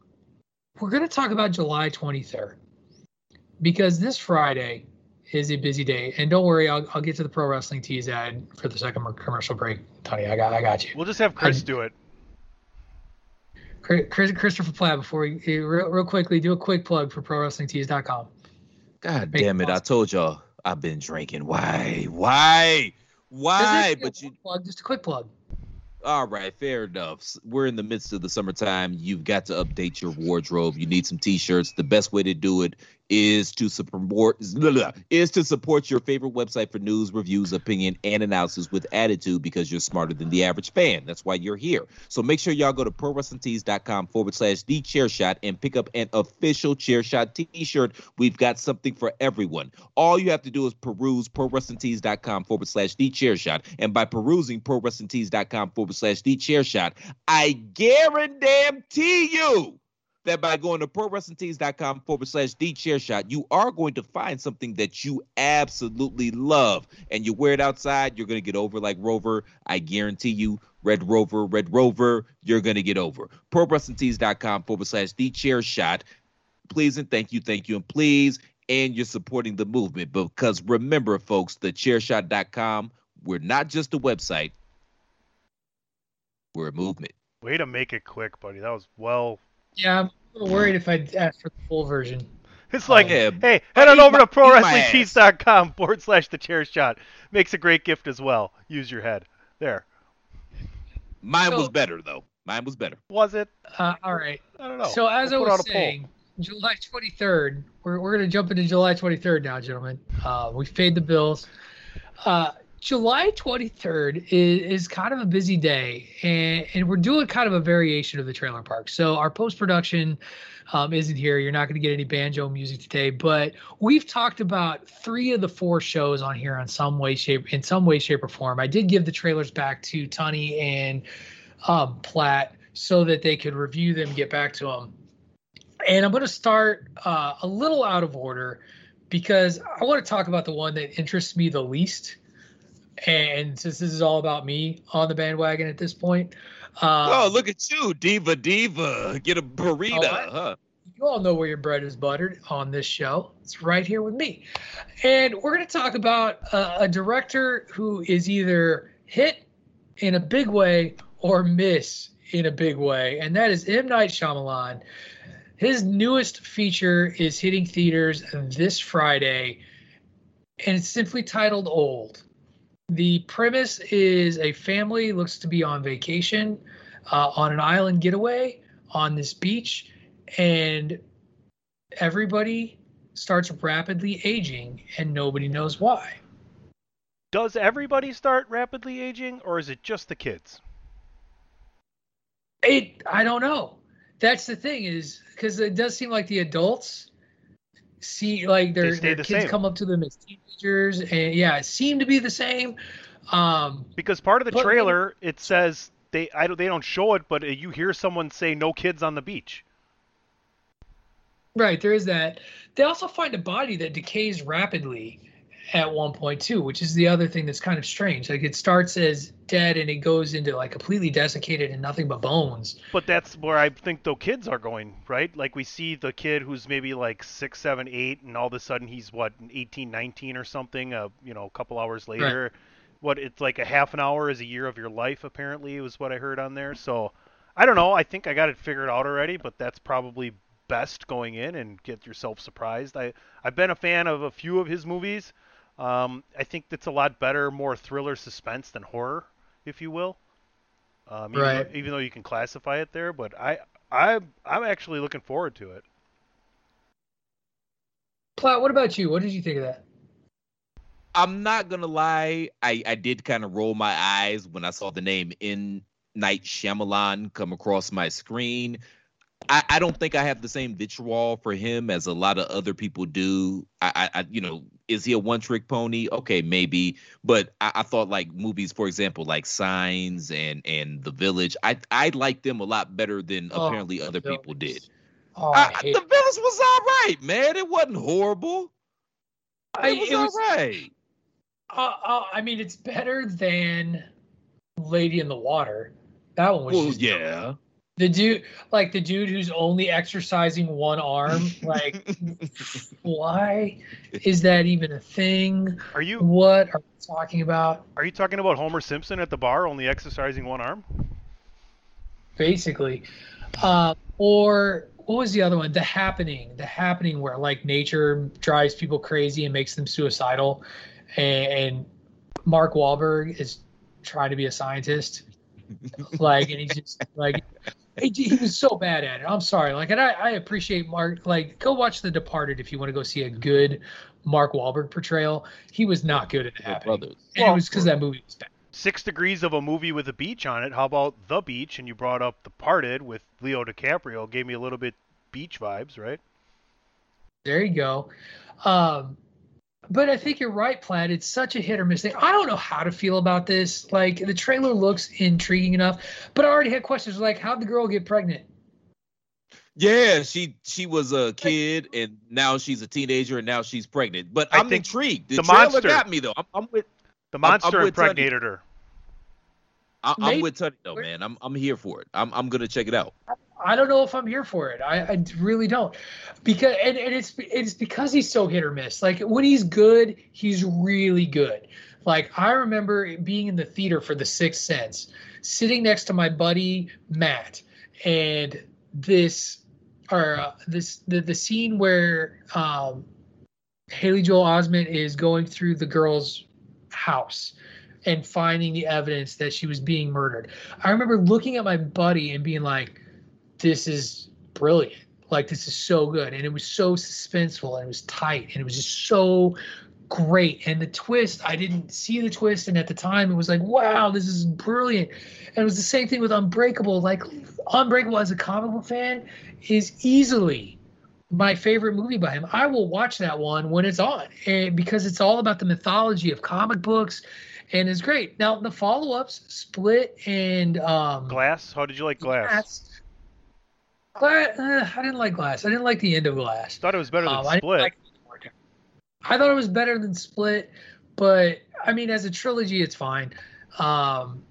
we're going to talk about July 23rd because this Friday is a busy day. And don't worry, I'll, I'll get to the pro wrestling tease ad for the second commercial break. Tony, I got I got you. We'll just have Chris I, do it. Chris, Christopher Platt, before we real, real quickly do a quick plug for ProWrestlingTees.com. God Make damn it! I told y'all I've been drinking. Why? Why? Why? But you plug just a quick plug. All right, fair enough. We're in the midst of the summertime. You've got to update your wardrobe. You need some t-shirts. The best way to do it is to support is to support your favorite website for news, reviews, opinion, and analysis with attitude because you're smarter than the average fan. That's why you're here. So make sure y'all go to prowrestlingtees.com forward slash the chair shot and pick up an official chair shot t-shirt. We've got something for everyone. All you have to do is peruse prowrestlingtees.com forward slash the chair shot. And by perusing prowrestlingtees.com forward slash the chair shot, I guarantee you that by going to prowrestlingtees.com forward slash the chair shot, you are going to find something that you absolutely love. And you wear it outside, you're going to get over like Rover. I guarantee you, Red Rover, Red Rover, you're going to get over. ProWrestlingTees.com forward slash the chair shot. Please and thank you, thank you, and please. And you're supporting the movement. Because remember, folks, the chairshot.com, we're not just a website, we're a movement. Way to make it quick, buddy. That was well. Yeah, I'm a little worried if I asked for the full version. It's like, oh, hey, head on over to ProWrestlingTees.com forward slash the chair shot. Makes a great gift as well. Use your head. There. Mine so, was better though. Mine was better. Was it? Uh, all right. I don't know. So as we'll I was saying, July 23rd. We're we're gonna jump into July 23rd now, gentlemen. Uh, we paid the bills. Uh, July 23rd is, is kind of a busy day, and, and we're doing kind of a variation of the trailer park. So our post production um, isn't here. You're not going to get any banjo music today, but we've talked about three of the four shows on here on some way, shape, in some way, shape, or form. I did give the trailers back to Tunney and um, Platt so that they could review them, get back to them. And I'm going to start uh, a little out of order because I want to talk about the one that interests me the least and since this is all about me on the bandwagon at this point. Um, oh, look at you, Diva Diva. Get a burrito, huh? You all know where your bread is buttered on this show. It's right here with me. And we're going to talk about a director who is either hit in a big way or miss in a big way. And that is M. Night Shyamalan. His newest feature is hitting theaters this Friday, and it's simply titled Old. The premise is a family looks to be on vacation uh, on an island getaway on this beach, and everybody starts rapidly aging, and nobody knows why. Does everybody start rapidly aging, or is it just the kids? It I don't know. That's the thing is because it does seem like the adults see like their, their the kids same. come up to them as teenagers and yeah it seemed to be the same. Um because part of the trailer it says they I don't they don't show it but you hear someone say no kids on the beach. Right there is that. They also find a body that decays rapidly at one point too, which is the other thing that's kind of strange. Like it starts as dead and it goes into like completely desiccated and nothing but bones. But that's where I think the kids are going, right? Like we see the kid who's maybe like six, seven, eight, and all of a sudden he's what 18, 19 or something. Uh, you know, a couple hours later. Right. What it's like a half an hour is a year of your life. Apparently, was what I heard on there. So I don't know. I think I got it figured out already, but that's probably best going in and get yourself surprised. I I've been a fan of a few of his movies. Um, I think that's a lot better, more thriller suspense than horror, if you will. Um, even right. Though, even though you can classify it there, but I, I, I'm actually looking forward to it. Platt, what about you? What did you think of that? I'm not gonna lie, I, I did kind of roll my eyes when I saw the name M. Night Shyamalan come across my screen. I, I, don't think I have the same vitriol for him as a lot of other people do. I, I you know, is he a one trick pony? Okay, maybe. But I, I, thought like movies, for example, like Signs and and The Village. I I liked them a lot better than oh, apparently other people did. Oh, I, the Village was all right, man. It wasn't horrible. It was, it was all right. Uh, uh, I mean, it's better than Lady in the Water. That one was well, yeah the dude like the dude who's only exercising one arm like why is that even a thing? Are you what are you talking about? Are you talking about homer simpson at the bar only exercising one arm? Basically. Uh, or what was the other one? The happening. The happening where like nature drives people crazy and makes them suicidal. And, and mark Wahlberg is trying to be a scientist. Like and he's just like he, he, was so bad at it. I'm sorry. Like, and I, I appreciate Mark. Like, go watch The Departed if you want to go see a good Mark Wahlberg portrayal. He was not good at that. And well, it was because that movie was bad. Six degrees of a movie with a beach on it. How about The Beach? And you brought up The Departed with Leo DiCaprio. Gave me a little bit beach vibes, right? There you go. Um, but I think you're right, Platt. It's such a hit or miss thing. I don't know how to feel about this. Like the trailer looks intriguing enough, but I already had questions like, how'd the girl get pregnant? Yeah, she she was a kid and now she's a teenager and now she's pregnant. But I'm intrigued. The, the monster got me though. I'm, I'm with the monster I'm, I'm impregnated her. I, am with Tony though, man. I'm I'm here for it. I'm I'm gonna check it out. I don't know if I'm here for it. I, I really don't, because and, and it's it's because he's so hit or miss. Like when he's good, he's really good. Like I remember being in the theater for The Sixth Sense, sitting next to my buddy Matt, and this or uh, this the the scene where um, Haley Joel Osment is going through the girl's house and finding the evidence that she was being murdered. I remember looking at my buddy and being like, "This is brilliant! Like this is so good!" And it was so suspenseful and it was tight and it was just so great. And the twist, I didn't see the twist, and at the time it was like, "Wow, this is brilliant!" And it was the same thing with Unbreakable. Like Unbreakable, as a comic book fan, is easily my favorite movie by him. I will watch that one when it's on, and because it's all about the mythology of comic books and it's great. Now the follow-ups, Split and um, Glass. How did you like Glass? Glass. uh, I didn't like Glass. I didn't like the end of Glass. Thought it was better than um, Split. I, like I, thought it was better than Split, but I mean, as a trilogy, it's fine. Um,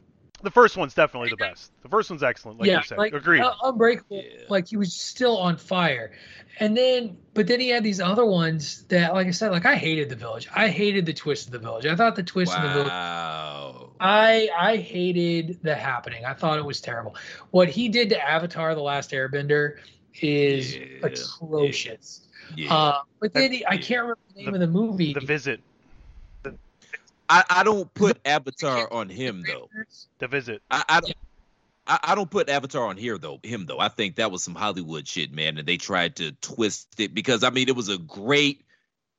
the first one's definitely the best. The first one's excellent, like yeah, you said. Like, Agreed. Uh, Unbreakable, yeah. like he was still on fire. And then, but then he had these other ones that, like I said, like I hated the village. I hated the twist of the village. I thought the twist wow. of the village. Wow. I I hated the happening. I thought it was terrible. What he did to Avatar: The Last Airbender is yeah. atrocious. Yeah. Uh, but then he, I can't remember the name the, of the movie. The Visit. I, I don't put Avatar on him though. The Visit. I, I don't. I, I don't put Avatar on here though. Him though, I think that was some Hollywood shit, man, and they tried to twist it because I mean it was a great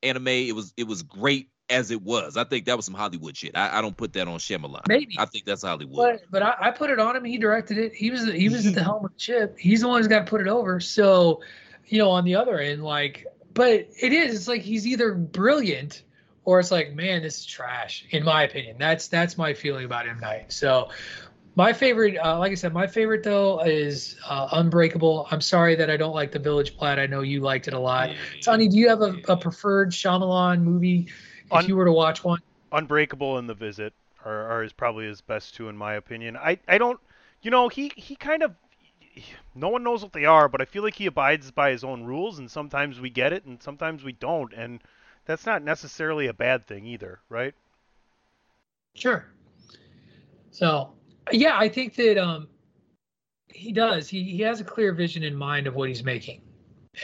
anime. It was it was great as it was. I think that was some Hollywood shit. I, I don't put that on Shyamalan. Maybe I think that's Hollywood. But, but I, I, put it on him. He directed it. He was he was at the helm of the ship. He's the one who's got to put it over. So, you know, on the other end, like, but it is. It's like he's either brilliant or it's like, man, this is trash. In my opinion, that's that's my feeling about M Night. So, my favorite, uh, like I said, my favorite though is uh, Unbreakable. I'm sorry that I don't like The Village Platt. I know you liked it a lot. Yeah, Tony, do you have a, a, preferred Shyamalan movie if Un- you were to watch one? Unbreakable and The Visit are, are his, probably his best two in my opinion. I, I don't, you know, he, he kind of, no one knows what they are, but I feel like he abides by his own rules, and sometimes we get it, and sometimes we don't, and that's not necessarily a bad thing either, right? Sure. So yeah, I think that um, he does. He he has a clear vision in mind of what he's making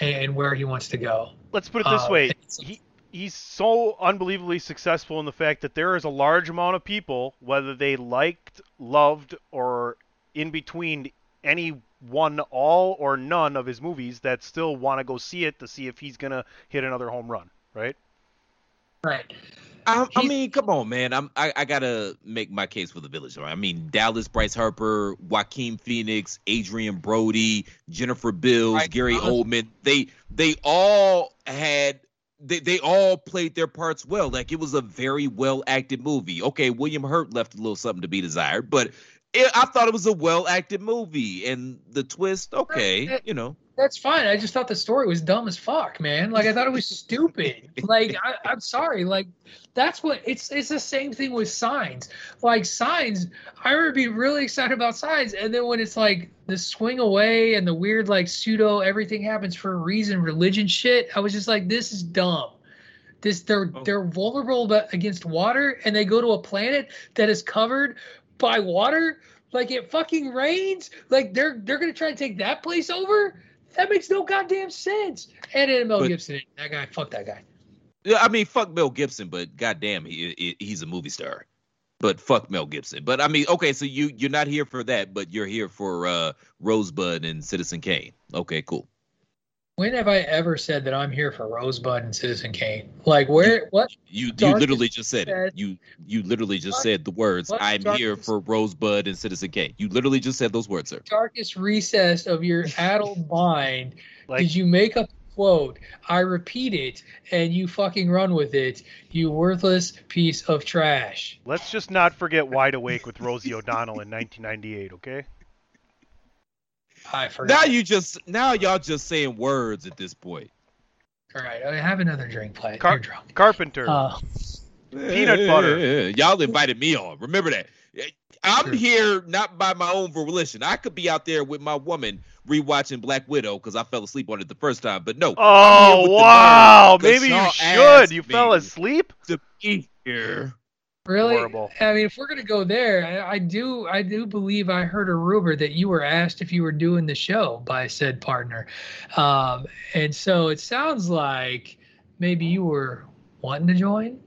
and where he wants to go. Let's put it this uh, way: he he's so unbelievably successful in the fact that there is a large amount of people, whether they liked, loved, or in between any one, all, or none of his movies, that still want to go see it to see if he's gonna hit another home run. Right. Right. I, I, mean, come on, man. I'm I, I, gotta make my case for the village. I mean, Dallas, Bryce Harper, Joaquin Phoenix, Adrien Brody, Jennifer Bills, right. Gary Oldman. They they all had they they all played their parts well. Like it was a very well acted movie. Okay, William Hurt left a little something to be desired, but it, I thought it was a well acted movie. And the twist, okay, you know. That's fine. I just thought the story was dumb as fuck, man. Like I thought it was stupid. Like I, am sorry. Like that's what it's. It's the same thing with signs. Like signs, I remember being really excited about signs, and then when it's like the swing away and the weird like pseudo everything happens for a reason religion shit, I was just like, this is dumb. This they're oh. they're vulnerable against water, and they go to a planet that is covered by water. Like it fucking rains. Like they're they're gonna try to take that place over that makes no goddamn sense. And then Mel but, Gibson, that guy, fuck that guy. Yeah, I mean, fuck Mel Gibson, but goddamn, he, he he's a movie star. But fuck Mel Gibson. But I mean, okay, so you you're not here for that, but you're here for uh, Rosebud and Citizen Kane. Okay, cool. When have I ever said that I'm here for Rosebud and Citizen Kane? Like where? You, what? You you literally just said, said, it. You you literally just said the words. I'm here for Rosebud and Citizen Kane. You literally just said those words, sir. Darkest recess of your addled mind. Like, did you make up a quote? I repeat it, and you fucking run with it. You worthless piece of trash. Let's just not forget Wide Awake with Rosie O'Donnell in 1998. Okay. I forgot. Now you just now y'all just saying words at this point. All right, I have another drink. Play. Car- Carpenter. Uh, Peanut butter. Y'all invited me on. Remember that. I'm here not by my own volition. I could be out there with my woman rewatching Black Widow because I fell asleep on it the first time. But no. Oh wow! Maybe you should. You fell asleep to be here. Really? Horrible. I mean, if we're gonna go there, I, I, do I do believe I heard a rumor that you were asked if you were doing the show by said partner, um, and so it sounds like maybe you were wanting to join.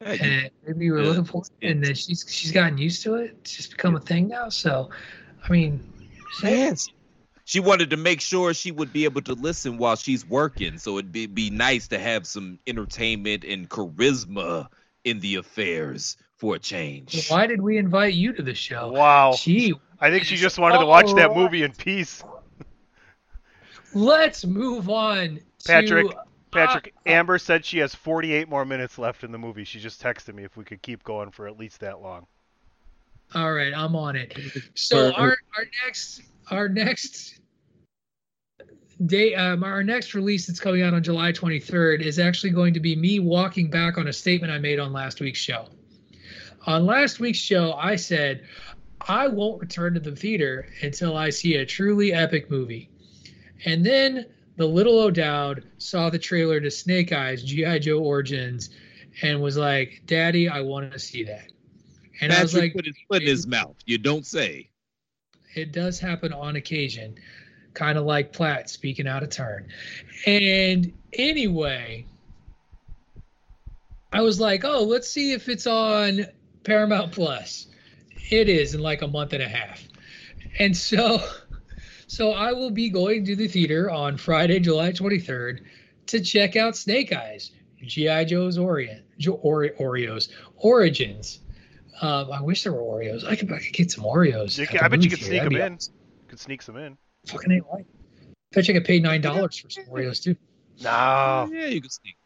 and maybe you were looking for it, and then she's she's gotten used to it. It's just become a thing now. So, I mean, yes. She wanted to make sure she would be able to listen while she's working, so it'd be, be nice to have some entertainment and charisma in the affairs for a change. Why did we invite you to the show? Wow. Gee, I think she just wanted to watch that movie in peace. Let's move on. Patrick, to, Patrick, uh, Amber said she has 48 more minutes left in the movie. She just texted me if we could keep going for at least that long. All right, I'm on it. So our our next our next day um, our next release that's coming out on July 23rd is actually going to be me walking back on a statement I made on last week's show. On last week's show, I said I won't return to the theater until I see a truly epic movie. And then the little O'Dowd saw the trailer to Snake Eyes G.I. Joe Origins and was like, Daddy, I want to see that. And Patrick I was like, put his foot in his mouth. You don't say. It does happen on occasion kind of like Platt speaking out of turn. And anyway, I was like, oh, let's see if it's on Paramount Plus. It is in like a month and a half. And so so I will be going to the theater on Friday, July 23rd to check out Snake Eyes, G.I. Joe's Orient, or, Oreos, Origins. Um, I wish there were Oreos. I could, I could get some Oreos. Can, I bet you could sneak them in. Awesome. Could sneak some in. Fucking ain't right. Bet you could pay nine dollars for some Oreos too. No. Yeah, you can sneak.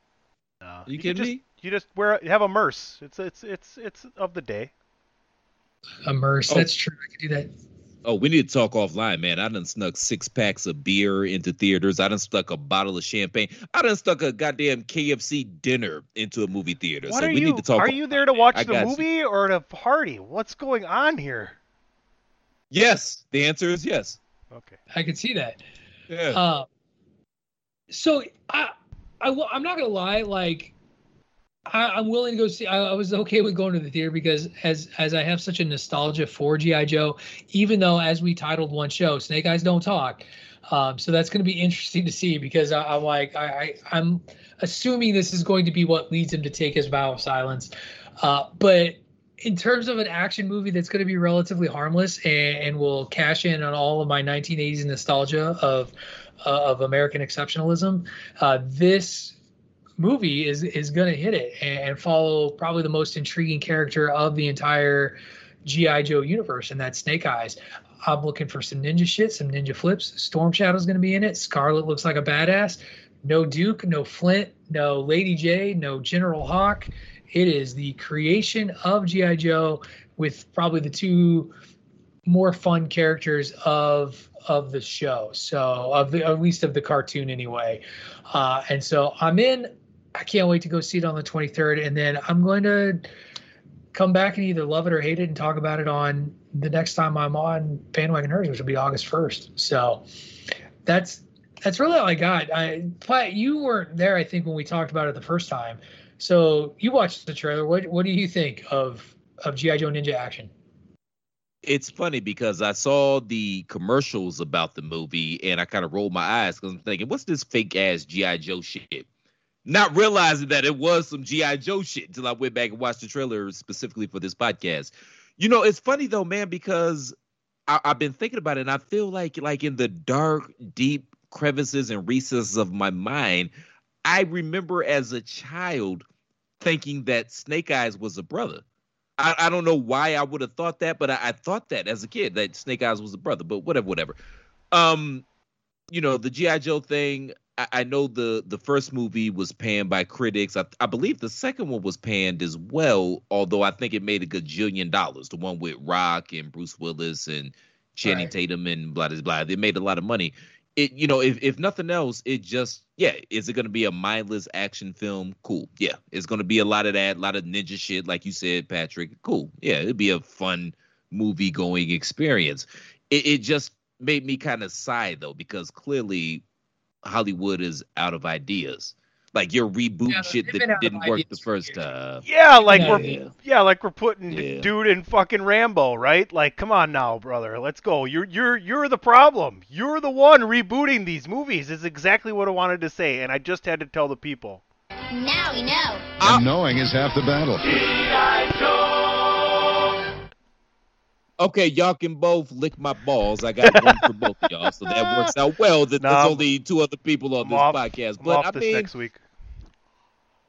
No. Are you, you kidding just, me? You just wear have a merce. It's it's it's it's of the day. A merce. Oh. That's true. I could do that. Oh, we need to talk offline, man. I done snuck six packs of beer into theaters. I done stuck a bottle of champagne. I done stuck a goddamn KFC dinner into a movie theater. What so are we you, need to talk. Are you there to watch I the movie you. or to party? What's going on here? Yes, the answer is yes. Okay. I can see that. Yeah. Uh, so I, I, I'm not gonna lie. Like, I, am willing to go see. I, I, was okay with going to the theater because as as I have such a nostalgia for GI Joe, even though as we titled one show, Snake Eyes don't talk. Um, so that's going to be interesting to see because I, am like I, I am assuming this is going to be what leads him to take his vow of silence. Uh, but in terms of an action movie that's going to be relatively harmless and, and, will cash in on all of my 1980s nostalgia of uh, of American exceptionalism, uh, this movie is is going to hit it and follow probably the most intriguing character of the entire GI Joe universe, and that's Snake Eyes. I'm looking for some ninja shit, some ninja flips. Storm Shadow's going to be in it. Scarlett looks like a badass. No Duke, no Flint, no Lady Jaye, no General Hawk. It is the creation of GI Joe with probably the two more fun characters of of the show. So of the at least of the cartoon anyway. Uh, and so I'm in. I can't wait to go see it on the 23rd, and then I'm going to come back and either love it or hate it and talk about it on the next time I'm on Bandwagon Nerds, which will be August 1st. So that's that's really all I got. I you weren't there, I think, when we talked about it the first time. So you watched the trailer. What what do you think of of GI Joe Ninja Action? It's funny because I saw the commercials about the movie and I kind of rolled my eyes because I'm thinking, what's this fake ass GI Joe shit? Not realizing that it was some GI Joe shit until I went back and watched the trailer specifically for this podcast. You know, it's funny though, man, because I, have been thinking about it and I feel like like in the dark, deep crevices and recesses of my mind, I remember as a child thinking that Snake Eyes was a brother. I, I don't know why I would have thought that, but I, I, thought that as a kid that Snake Eyes was a brother. But whatever, whatever. Um, you know the GI Joe thing. I, I know the the first movie was panned by critics. I, I believe the second one was panned as well, although I think it made a gajillion dollars. The one with Rock and Bruce Willis and Channing right. Tatum and blah blah blah. They made a lot of money. It you know if if nothing else, it just yeah. Is it going to be a mindless action film? Cool. Yeah, it's going to be a lot of that, a lot of ninja shit, like you said, Patrick. Cool. Yeah, it'd be a fun movie going experience. It, it just made me kind of sigh though because clearly Hollywood is out of ideas. Like your reboot yeah, shit that didn't work the first time. Uh, yeah, like yeah, we're yeah. yeah. like we're putting dude in fucking Rambo, right? Like, come on now, brother, let's go. You're you're you're the problem. You're the one rebooting these movies. Is exactly what I wanted to say, and I just had to tell the people. Now we know. And knowing is half the battle. Okay, y'all can both lick my balls. I got one for both of y'all, so that works out well. That there's only two other people on this podcast. But I mean, next week.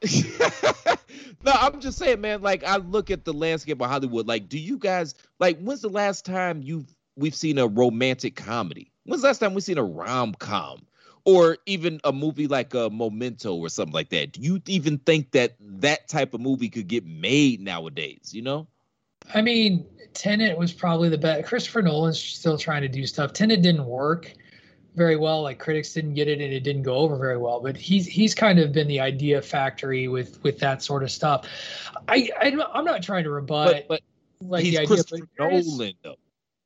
no, I'm just saying, man. Like, I look at the landscape of Hollywood. Like, do you guys like? When's the last time you we've seen a romantic comedy? When's the last time we've seen a rom com? Or even a movie like a Memento or something like that. Do you even think that that type of movie could get made nowadays? You know? I mean, Tenet was probably the best. Christopher Nolan's still trying to do stuff. Tenet didn't work very well. Like critics didn't get it, and it didn't go over very well. But he's he's kind of been the idea factory with with that sort of stuff. I, I am not trying to rebut, but, but like he's Christopher Nolan though.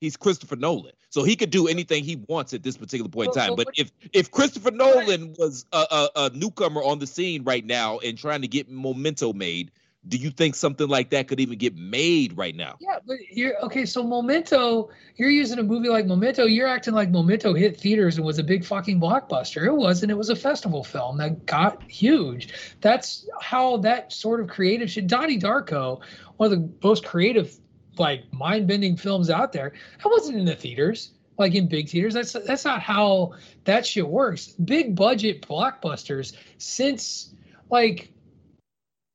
He's Christopher Nolan, so he could do anything he wants at this particular point in time. But if if Christopher Nolan was a, a, a newcomer on the scene right now and trying to get Memento made, do you think something like that could even get made right now? Yeah, but you're okay. So Memento, you're using a movie like Memento. You're acting like Memento hit theaters and was a big fucking blockbuster. It wasn't. It was a festival film that got huge. That's how that sort of creative shit. Donnie Darko, one of the most creative, like mind-bending films out there. That wasn't in the theaters like in big theaters. That's that's not how that shit works. Big budget blockbusters since like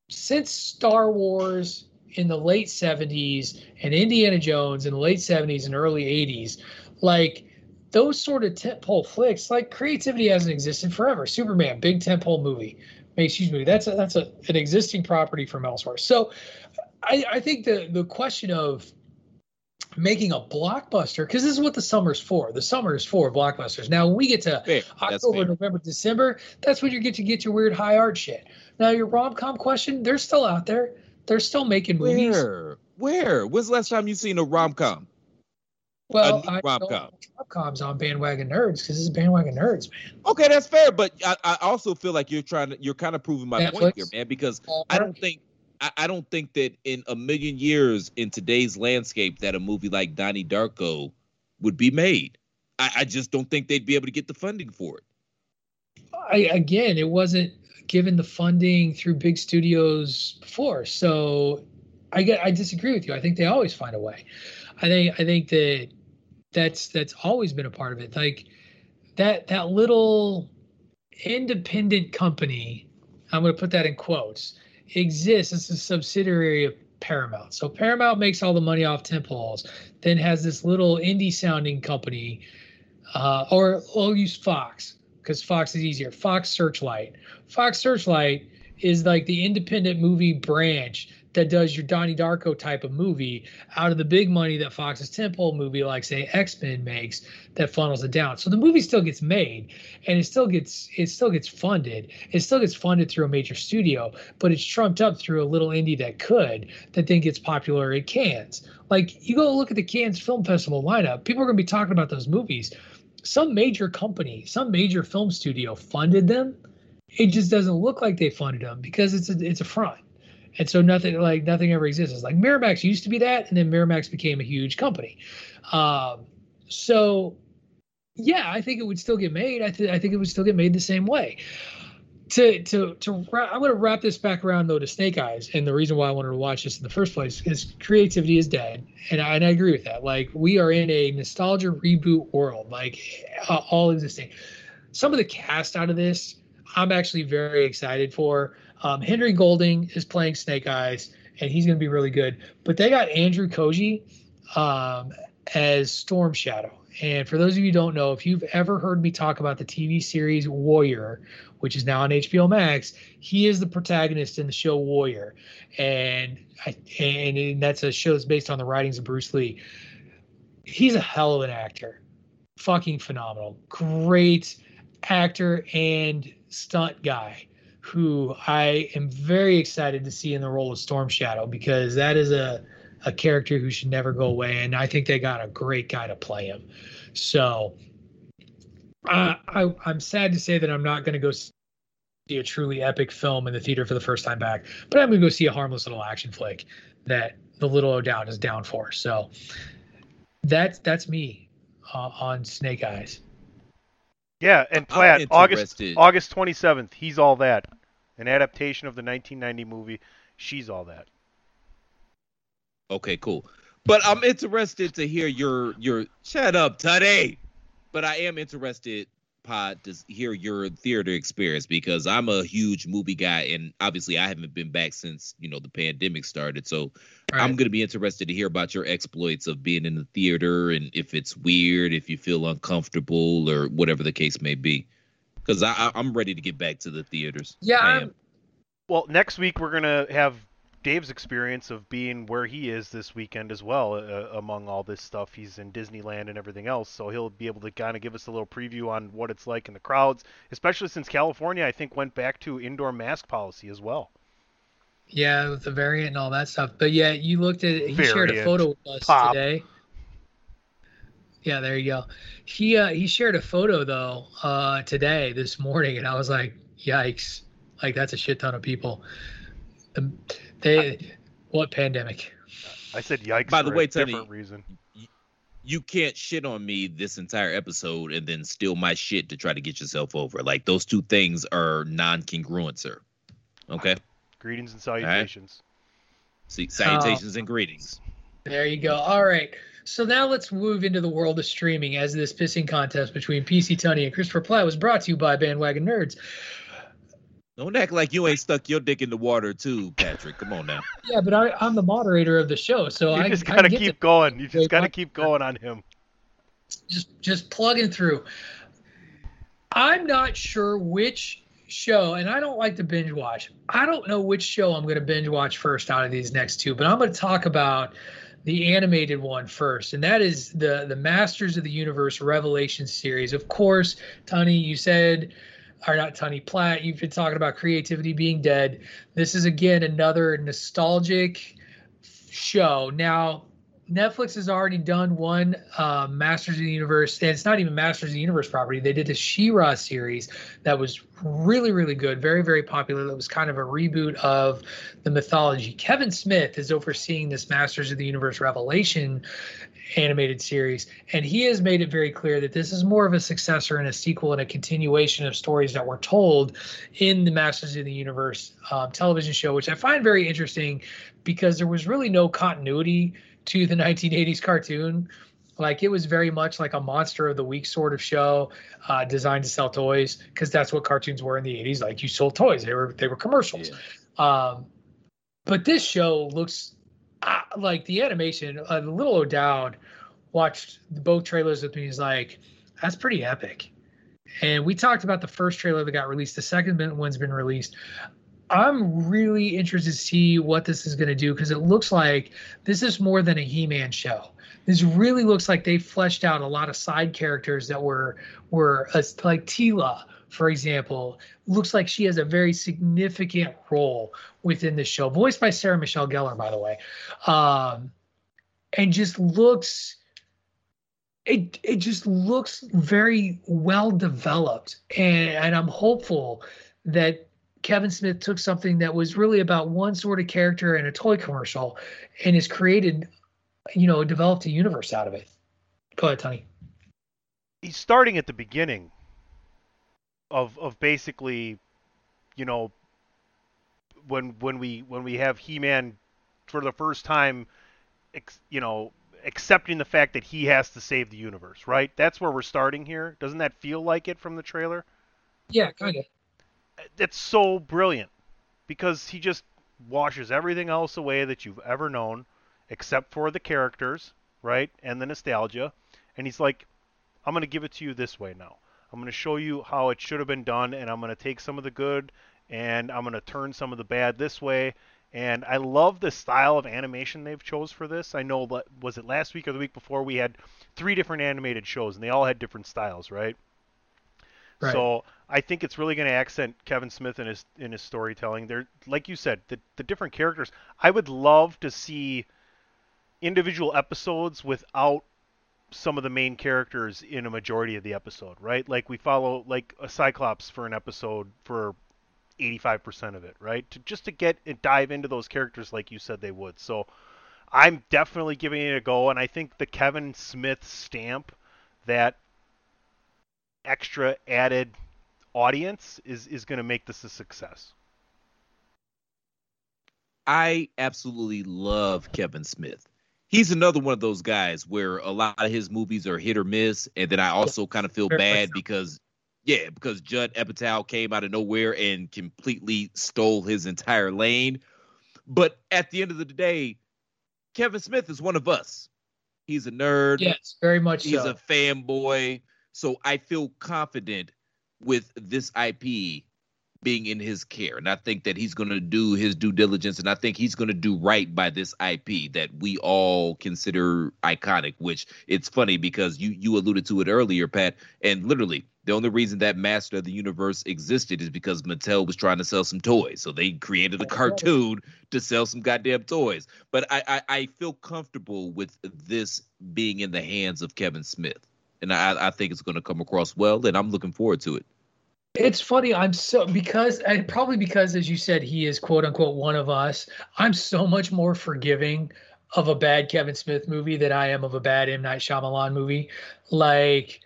since Star Wars in the late 70s and Indiana Jones in the late 70s and early 80s, like those sort of tentpole flicks, like creativity hasn't existed forever. Superman, big tentpole movie, huge movie. That's a, that's a, an existing property from elsewhere. So, I, I think the the question of making a blockbuster because this is what the summer's for. The summer is for blockbusters. Now we get to fair. October, November, December. That's when you get to get your weird high art shit. Now your rom com question, they're still out there. They're still making movies. Where? Where? When's the last time you seen a rom com? Well, I rom com. Rom coms on bandwagon nerds because this is bandwagon nerds, man. Okay, that's fair, but I, I also feel like you're trying to you're kind of proving my Netflix. point here, man, because I don't think I, I don't think that in a million years in today's landscape that a movie like Donnie Darko would be made. I, I just don't think they'd be able to get the funding for it. I, again, it wasn't given the funding through big studios before, so I get I disagree with you. I think they always find a way. I think I think that that's that's always been a part of it. Like that that little independent company. I'm going to put that in quotes exists as a subsidiary of Paramount. So Paramount makes all the money off tentpoles, then has this little indie sounding company, uh, or we'll use Fox because Fox is easier. Fox Searchlight. Fox Searchlight is like the independent movie branch that does your Donnie Darko type of movie out of the big money that Fox's tentpole movie, like say X Men, makes that funnels it down. So the movie still gets made, and it still gets it still gets funded. It still gets funded through a major studio, but it's trumped up through a little indie that could that then gets popular at Cannes. Like you go look at the Cannes Film Festival lineup, people are going to be talking about those movies. Some major company, some major film studio funded them. It just doesn't look like they funded them because it's a it's a front and so nothing like nothing ever exists. Like Miramax used to be that, and then Miramax became a huge company. Um, so yeah, I think it would still get made. I, th- I think it would still get made the same way. To to to ra- I'm going to wrap this back around though to Snake Eyes, and the reason why I wanted to watch this in the first place is creativity is dead, and I, and I agree with that. Like we are in a nostalgia reboot world, like uh, all existing. Some of the cast out of this, I'm actually very excited for. Um, Henry Golding is playing Snake Eyes, and he's going to be really good. But they got Andrew Koji um, as Storm Shadow. And for those of you who don't know, if you've ever heard me talk about the TV series Warrior, which is now on HBO Max, he is the protagonist in the show Warrior, and I, and that's a show that's based on the writings of Bruce Lee. he's a hell of an actor. Fucking phenomenal. Great actor and stunt guy who I am very excited to see in the role of Storm Shadow because that is a a character who should never go away and I think they got a great guy to play him. So uh, I I'm sad to say that I'm not going to go see a truly epic film in the theater for the first time back, but I'm going to go see a harmless little action flick that the little O'Dowd is down for. So that's that's me uh, on Snake Eyes. Yeah, and Platt, August August 27th, he's all that. An adaptation of the 1990 movie, she's all that. Okay, cool. But I'm interested to hear your your shut up, Tuddy. But I am interested pod to hear your theater experience because I'm a huge movie guy and obviously I haven't been back since, you know, the pandemic started. So right. I'm going to be interested to hear about your exploits of being in the theater and if it's weird, if you feel uncomfortable or whatever the case may be. Cuz I I'm ready to get back to the theaters. Yeah, well, next week we're going to have Dave's experience of being where he is this weekend as well, uh, among all this stuff. He's in Disneyland and everything else, so he'll be able to kind of give us a little preview on what it's like in the crowds, especially since California, I think, went back to indoor mask policy as well. Yeah, with the variant and all that stuff. But yeah, you looked at it. He variant. shared a photo with us Pop. today. Yeah, there you go. He uh, he shared a photo though uh, today, this morning, and I was like, "Yikes!" Like that's a shit ton of people. The, they what pandemic? I said yikes. By the way, Tony, different reason. You can't shit on me this entire episode and then steal my shit to try to get yourself over. Like those two things are non-congruent, sir. Okay. Greetings and salutations. Right. See, salutations oh. and um, greetings. There you go. All right. So now let's move into the world of streaming as this pissing contest between PC Tony and Christopher Platt was brought to you by Bandwagon Nerds. Don't act like you ain't stuck your dick in the water too, Patrick. Come on now. Yeah, but I, am the moderator of the show, so you I just gotta keep to, going. You just gotta keep going on him. Just just plugging through. I'm not sure which show, and I don't like to binge watch. I don't know which show I'm going to binge watch first out of these next two, but I'm going to talk about the animated one first, and that is the the Masters of the Universe Revelation series. Of course, Tony, you said or not Tony Platt. You've been talking about creativity being dead. This is again another nostalgic show. Now, Netflix has already done one uh, Masters of the Universe, and it's not even Masters of the Universe property. They did the She-Ra series that was really, really good, very, very popular. That was kind of a reboot of the mythology. Kevin Smith is overseeing this Masters of the Universe Revelation animated series. And he has made it very clear that this is more of a successor and a sequel and a continuation of stories that were told in the Masters of the Universe um, television show, which I find very interesting because there was really no continuity to the 1980s cartoon. Like it was very much like a monster of the week sort of show, uh, designed to sell toys because that's what cartoons were in the 80s. Like you sold toys; they were they were commercials. Yeah. Um, but this show looks like the animation, uh, little O'Dowd watched both trailers with me. He's like, that's pretty epic. And we talked about the first trailer that got released. The second one's been released. I'm really interested to see what this is going to do because it looks like this is more than a He-Man show. This really looks like they fleshed out a lot of side characters that were were uh, like Teela, for example, looks like she has a very significant role within the show, voiced by Sarah Michelle Gellar, by the way, um, and just looks. It, it just looks very well developed and, and i'm hopeful that Kevin Smith took something that was really about one sort of character in a toy commercial and has created, you know, developed a universe out of it. Go ahead, Tony. He's starting at the beginning of of basically, you know, when when we when we have He-Man for the first time, ex, you know, accepting the fact that he has to save the universe, right? That's where we're starting here. Doesn't that feel like it from the trailer? Yeah, kind of. It's so brilliant because he just washes everything else away that you've ever known, except for the characters, right, and the nostalgia, and he's like, "I'm going to give it to you this way now." I'm going to show you how it should have been done, and I'm going to take some of the good and I'm going to turn some of the bad this way. And I love the style of animation they've chose for this. I know was it last week or the week before we had three different animated shows and they all had different styles, right? Right. So I think it's really going to accent Kevin Smith in his in his storytelling. There, like you said, the the different characters. I would love to see individual episodes without some of the main characters in a majority of the episode, right? Like we follow like a Cyclops for an episode for 85% of it, right? To just to get and dive into those characters like you said they would. So I'm definitely giving it a go and I think the Kevin Smith stamp that extra added audience is is going to make this a success. I absolutely love Kevin Smith. He's another one of those guys where a lot of his movies are hit or miss, and then I also kind of feel bad because, yeah, because Judd Apatow came out of nowhere and completely stole his entire lane. But at the end of the day, Kevin Smith is one of us. He's a nerd. Yes, very much. He's so. a fanboy. So I feel confident with this IP being in his care. And I think that he's going to do his due diligence and I think he's going to do right by this IP that we all consider iconic, which it's funny because you you alluded to it earlier, Pat, and literally the only reason that Master of the Universe existed is because Mattel was trying to sell some toys. So they created a cartoon to sell some goddamn toys. But I, I, I feel comfortable with this being in the hands of Kevin Smith and I, I think it's going to come across well, and I'm looking forward to it. It's funny. I'm so because and probably because, as you said, he is quote unquote one of us. I'm so much more forgiving of a bad Kevin Smith movie than I am of a bad M Night Shyamalan movie. Like,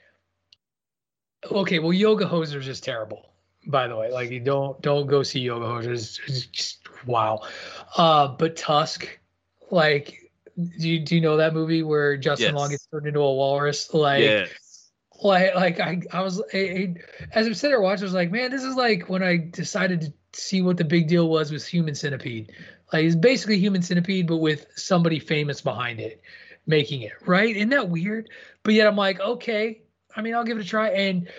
okay, well, Yoga Hosers is terrible. By the way, like you don't don't go see Yoga Hosers. It's just wow. Uh, but Tusk, like do you, do you know that movie where Justin yes. Long gets turned into a walrus? Like, yes. Like, like I, I was, I, I, as I'm sitting there watching, I was like, man, this is like when I decided to see what the big deal was with Human Centipede. Like, it's basically Human Centipede, but with somebody famous behind it making it, right? Isn't that weird? But yet I'm like, okay, I mean, I'll give it a try. And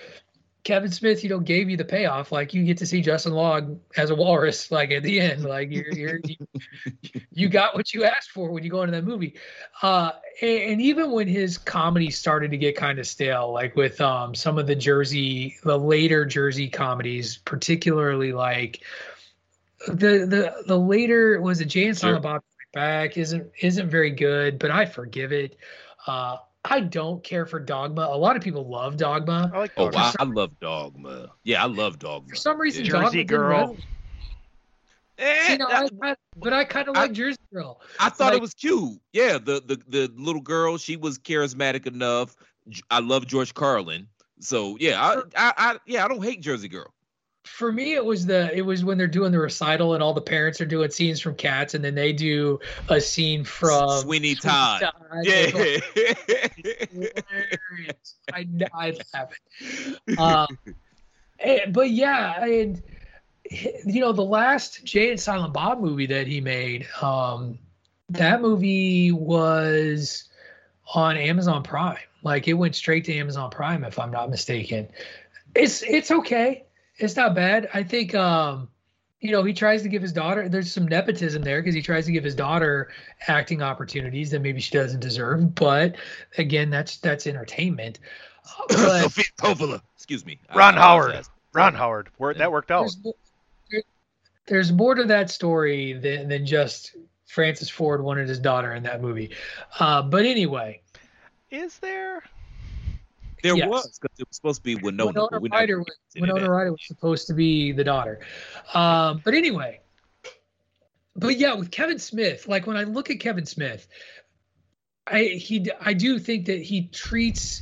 Kevin Smith, you know, gave you the payoff. Like you get to see Justin Long as a walrus, like at the end, like you're, you're you, you got what you asked for when you go into that movie. Uh, and, and, even when his comedy started to get kind of stale, like with um, some of the Jersey, the later Jersey comedies, particularly like the the the later was it Jay and Silent sure. Bob Back isn't isn't very good, but I forgive it. Uh, I don't care for Dogma. A lot of people love Dogma. I like Dogma. oh, wow. I love Dogma. Yeah, I love Dogma. For some reason, yeah. Jersey Dogma Girl. Eh, you know, I, I, but I kind of like Jersey Girl. I thought like, it was cute. Yeah, the, the the little girl, she was charismatic enough. I love George Carlin. So yeah, I, I, I yeah, I don't hate Jersey Girl for me it was the it was when they're doing the recital and all the parents are doing scenes from cats and then they do a scene from sweeney todd, todd. yeah. I i have it. Um and, but yeah and you know the last jay and silent bob movie that he made um that movie was on amazon prime. Like it went straight to amazon prime if i'm not mistaken. It's it's okay it's not bad. I think um, you know, he tries to give his daughter there's some nepotism there because he tries to give his daughter acting opportunities that maybe she doesn't deserve. But again, that's that's entertainment. But, Sofia Coppola, excuse me. Ron Howard. Ron Howard. that worked out. There's, there's more to that story than, than just Francis Ford wanted his daughter in that movie. Uh, but anyway. Is there? There yes. was because it was supposed to be Winona. Winona Ryder was, Winona Ryder was supposed to be the daughter. Um, but anyway, but yeah, with Kevin Smith, like when I look at Kevin Smith, I he I do think that he treats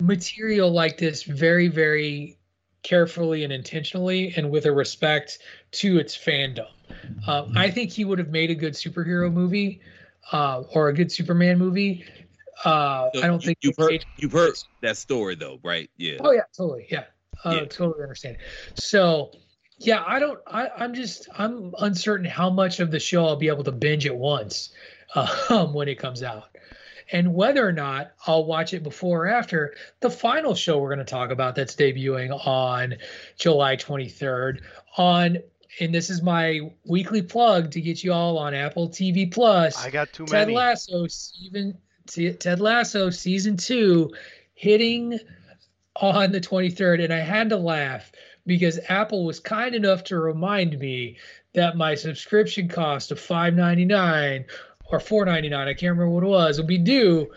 material like this very very carefully and intentionally and with a respect to its fandom. Um, I think he would have made a good superhero movie uh, or a good Superman movie uh, so I don't think you've heard you've heard that story though, right? Yeah. Oh yeah, totally. Yeah, uh, yeah. totally understand. So yeah, I don't. I, I'm just I'm uncertain how much of the show I'll be able to binge at once um, when it comes out, and whether or not I'll watch it before or after the final show we're going to talk about that's debuting on July 23rd on and this is my weekly plug to get you all on Apple TV Plus. I got too Ted many. Lasso, even Ted Lasso season two, hitting on the 23rd, and I had to laugh because Apple was kind enough to remind me that my subscription cost of 5.99 or 4.99, I can't remember what it was, will be due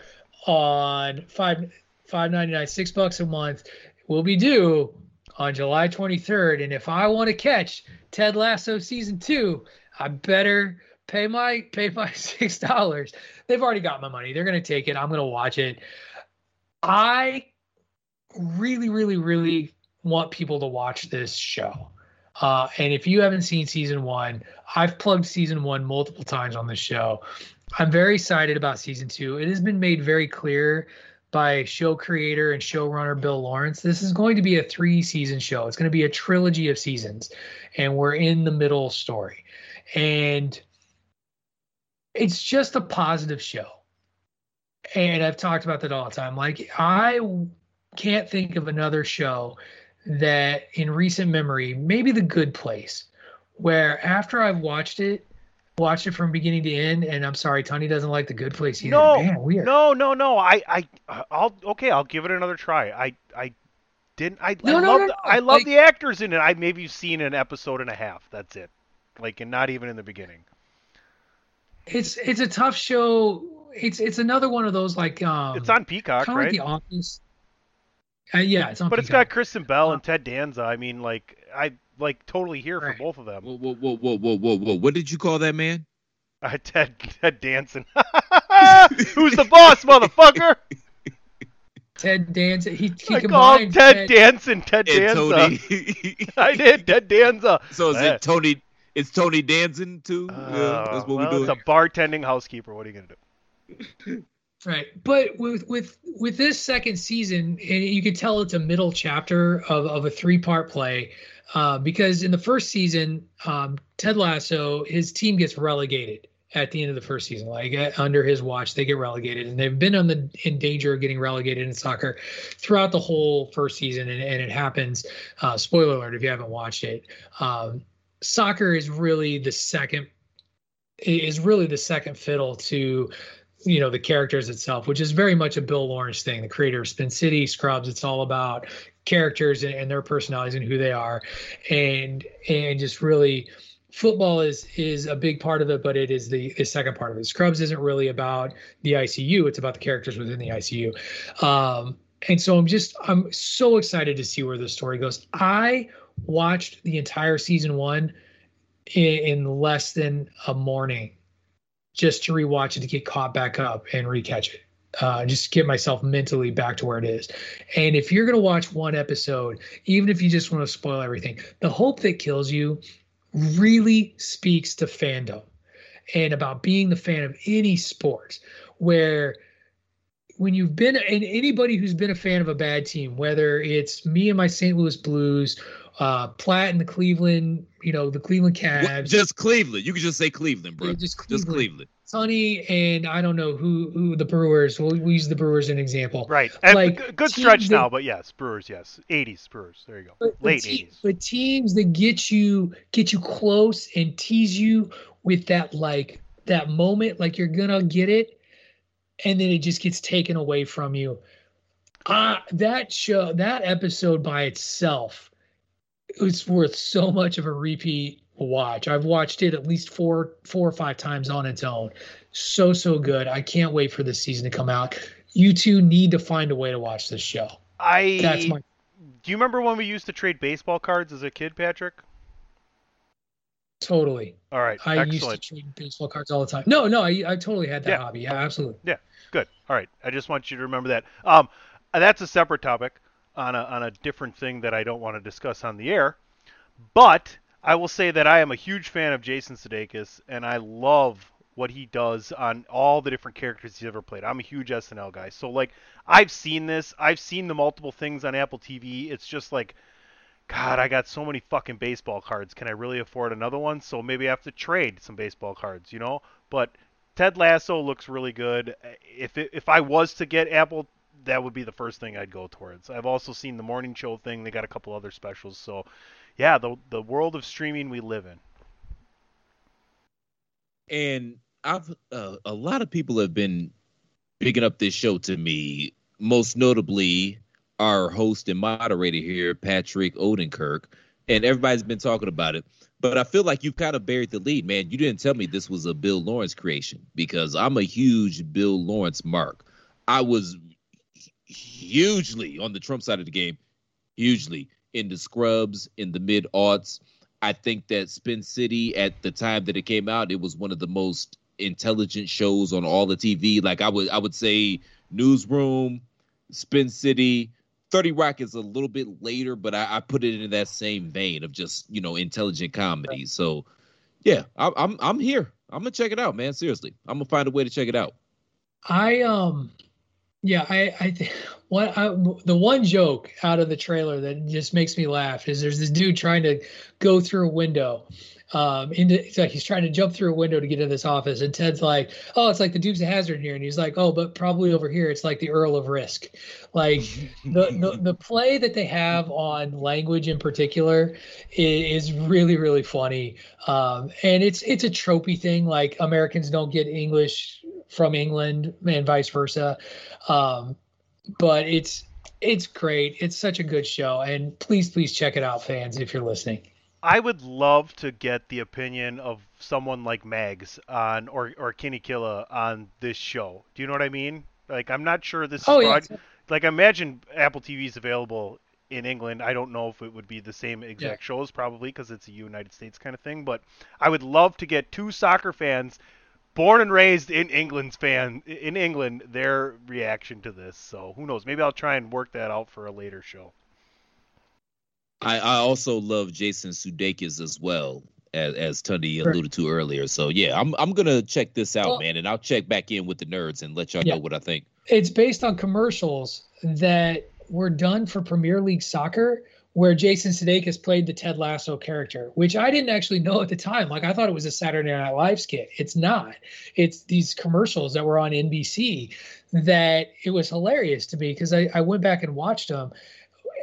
on five 5.99, six bucks a month, will be due on July 23rd. And if I want to catch Ted Lasso season two, I better pay my pay my six dollars. They've already got my money. They're gonna take it. I'm gonna watch it. I really, really, really want people to watch this show. Uh, and if you haven't seen season one, I've plugged season one multiple times on the show. I'm very excited about season two. It has been made very clear by show creator and showrunner Bill Lawrence. This is going to be a three season show. It's going to be a trilogy of seasons, and we're in the middle story. And it's just a positive show. And I've talked about that all the time. Like, I can't think of another show that in recent memory, maybe The Good Place, where after I've watched it, watched it from beginning to end, and I'm sorry, Tony doesn't like The Good Place either. No, Man, no, no, no. I, I, I'll okay. I'll give it another try. I, I didn't. I, No, I no, love, no, I love like- the actors in it. I maybe you've seen an episode and a half. That's it. Like, and not even in the beginning. It's it's a tough show. It's it's another one of those like um. It's on Peacock, right? like The Office. Uh, yeah, it's on. but it's got Kristen Bell and Ted Danza. I mean, like, I like totally here for both of them. Whoa, whoa, whoa, whoa, whoa, whoa, whoa! What did you call that man? Uh, Ted, Ted Danson. Who's the boss, motherfucker? Ted Danza. He he I called combined Ted Danson. Ted Danza. Tony. I did. Ted Danza. so is it Tony? It's Tony Danson too. yeah, Uh, that's what well, we do. doing. It's a bartending housekeeper. What are you gonna do? Right, but with with with this second season, and you can tell it's a middle chapter of of a three part play, uh, because in the first season, um, Ted Lasso, his team gets relegated at the end of the first season. Like uh, under his watch, they get relegated, and they've been on the in danger of getting relegated in soccer throughout the whole first season, and, and it happens. Uh, spoiler alert if you haven't watched it. Um, soccer is really the second is really the second fiddle to you know the characters itself which is very much a bill lawrence thing. The creator of spin city scrubs it's all about characters and, and their personalities and who they are. And and just really football is is a big part of it but it is the, the second part of it. Scrubs isn't really about the icu it's about the characters within the icu um and so i'm just i'm so excited to see where the story goes. I watched the entire season one in, in less than a morning just to rewatch it to get caught back up and recatch it. Uh, just get myself mentally back to where it is. And if you're going to watch one episode, even if you just want to spoil everything, The Hope That Kills You really speaks to fandom and about being the fan of any sport where when you've been and anybody who's been a fan of a bad team, whether it's me and my St. Louis Blues, uh, Platt and the Cleveland, you know, the Cleveland What- Cavs, just Cleveland. You can just say Cleveland, bro. Yeah, Just just Cleveland. Cleveland. Sonny and I don't know who who the Brewers. We'll, we'll use the Brewers as an example. Right. And Like, g- good stretch that- now, but yes, Brewers, yes. 80s Brewers. There you go. But, but Late te- 80s. but teams that get you get you close and tease you with that like that moment, like you're gonna get it, and then it just gets taken away from you. Uh, that show, that episode by itself, it's worth so much of a repeat watch. I've watched it at least four, four or five times on its own. So so good. I can't wait for this season to come out. You two need to find a way to watch this show. I That's my Do you remember when we used to trade baseball cards as a kid, Patrick? totally. All right. I excellent. used to trade baseball cards all the time. No, no, I, I totally had that Yeah. hobby. Yeah, absolutely. Yeah. Good. All right. I just want you to remember that. Um, that's a separate topic on a on a different thing that I don't want to discuss on the air. But I will say that I am a huge fan of Jason Sudeikis, and I love what he does on all the different characters he's ever played. I'm a huge SNL guy, so like I've seen this. I've seen the multiple things on Apple TV. It's just like. God, I got so many fucking baseball cards. Can I really afford another one? So maybe I have to trade some baseball cards, you know? But Ted Lasso looks really good. If it, if I was to get Apple, that would be the first thing I'd go towards. I've also seen the morning show thing. They got a couple other specials. So, yeah, the the world of streaming we live in. And I've uh, a lot of people have been picking up this show to me, most notably our host and moderator here, Patrick Odenkirk, and everybody's been talking about it. But I feel like you've kind of buried the lead, man. You didn't tell me this was a Bill Lawrence creation because I'm a huge Bill Lawrence mark. I was hugely on the Trump side of the game, hugely in the scrubs in the mid aughts. I think that Spin City at the time that it came out, it was one of the most intelligent shows on all the TV. Like I would I would say Newsroom, Spin City, 30 Rock is a little bit later, but I, I put it in that same vein of just, you know, intelligent comedy. So yeah, I, I'm I'm here. I'm gonna check it out, man. Seriously. I'm gonna find a way to check it out. I um yeah, I I what I, the one joke out of the trailer that just makes me laugh is there's this dude trying to go through a window. Um, into it's like he's trying to jump through a window to get into this office, and Ted's like, "Oh, it's like the Dukes of Hazzard here," and he's like, "Oh, but probably over here it's like the Earl of Risk." Like the the, the play that they have on language in particular is, is really really funny, um, and it's it's a tropey thing. Like Americans don't get English from England and vice versa. Um, but it's it's great. It's such a good show, and please please check it out, fans, if you're listening. I would love to get the opinion of someone like Mags on or or Kenny Killa on this show. Do you know what I mean? Like I'm not sure this oh, is broad, yeah. like I imagine Apple TV is available in England. I don't know if it would be the same exact yeah. shows probably because it's a United States kind of thing, but I would love to get two soccer fans born and raised in England's fan in England their reaction to this. So who knows? Maybe I'll try and work that out for a later show. I, I also love Jason Sudeikis as well, as as Tundi alluded to earlier. So yeah, I'm I'm gonna check this out, well, man, and I'll check back in with the nerds and let y'all yeah. know what I think. It's based on commercials that were done for Premier League soccer where Jason Sudeikis played the Ted Lasso character, which I didn't actually know at the time. Like I thought it was a Saturday Night Live skit. It's not. It's these commercials that were on NBC that it was hilarious to me because I, I went back and watched them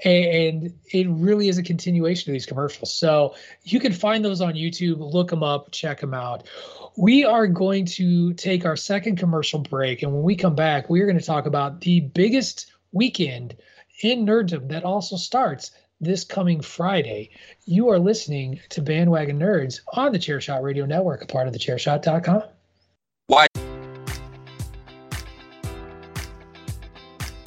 and it really is a continuation of these commercials. So you can find those on YouTube, look them up, check them out. We are going to take our second commercial break, and when we come back, we are going to talk about the biggest weekend in nerddom that also starts this coming Friday. You are listening to Bandwagon Nerds on the Chairshot Radio Network, a part of the Chairshot.com.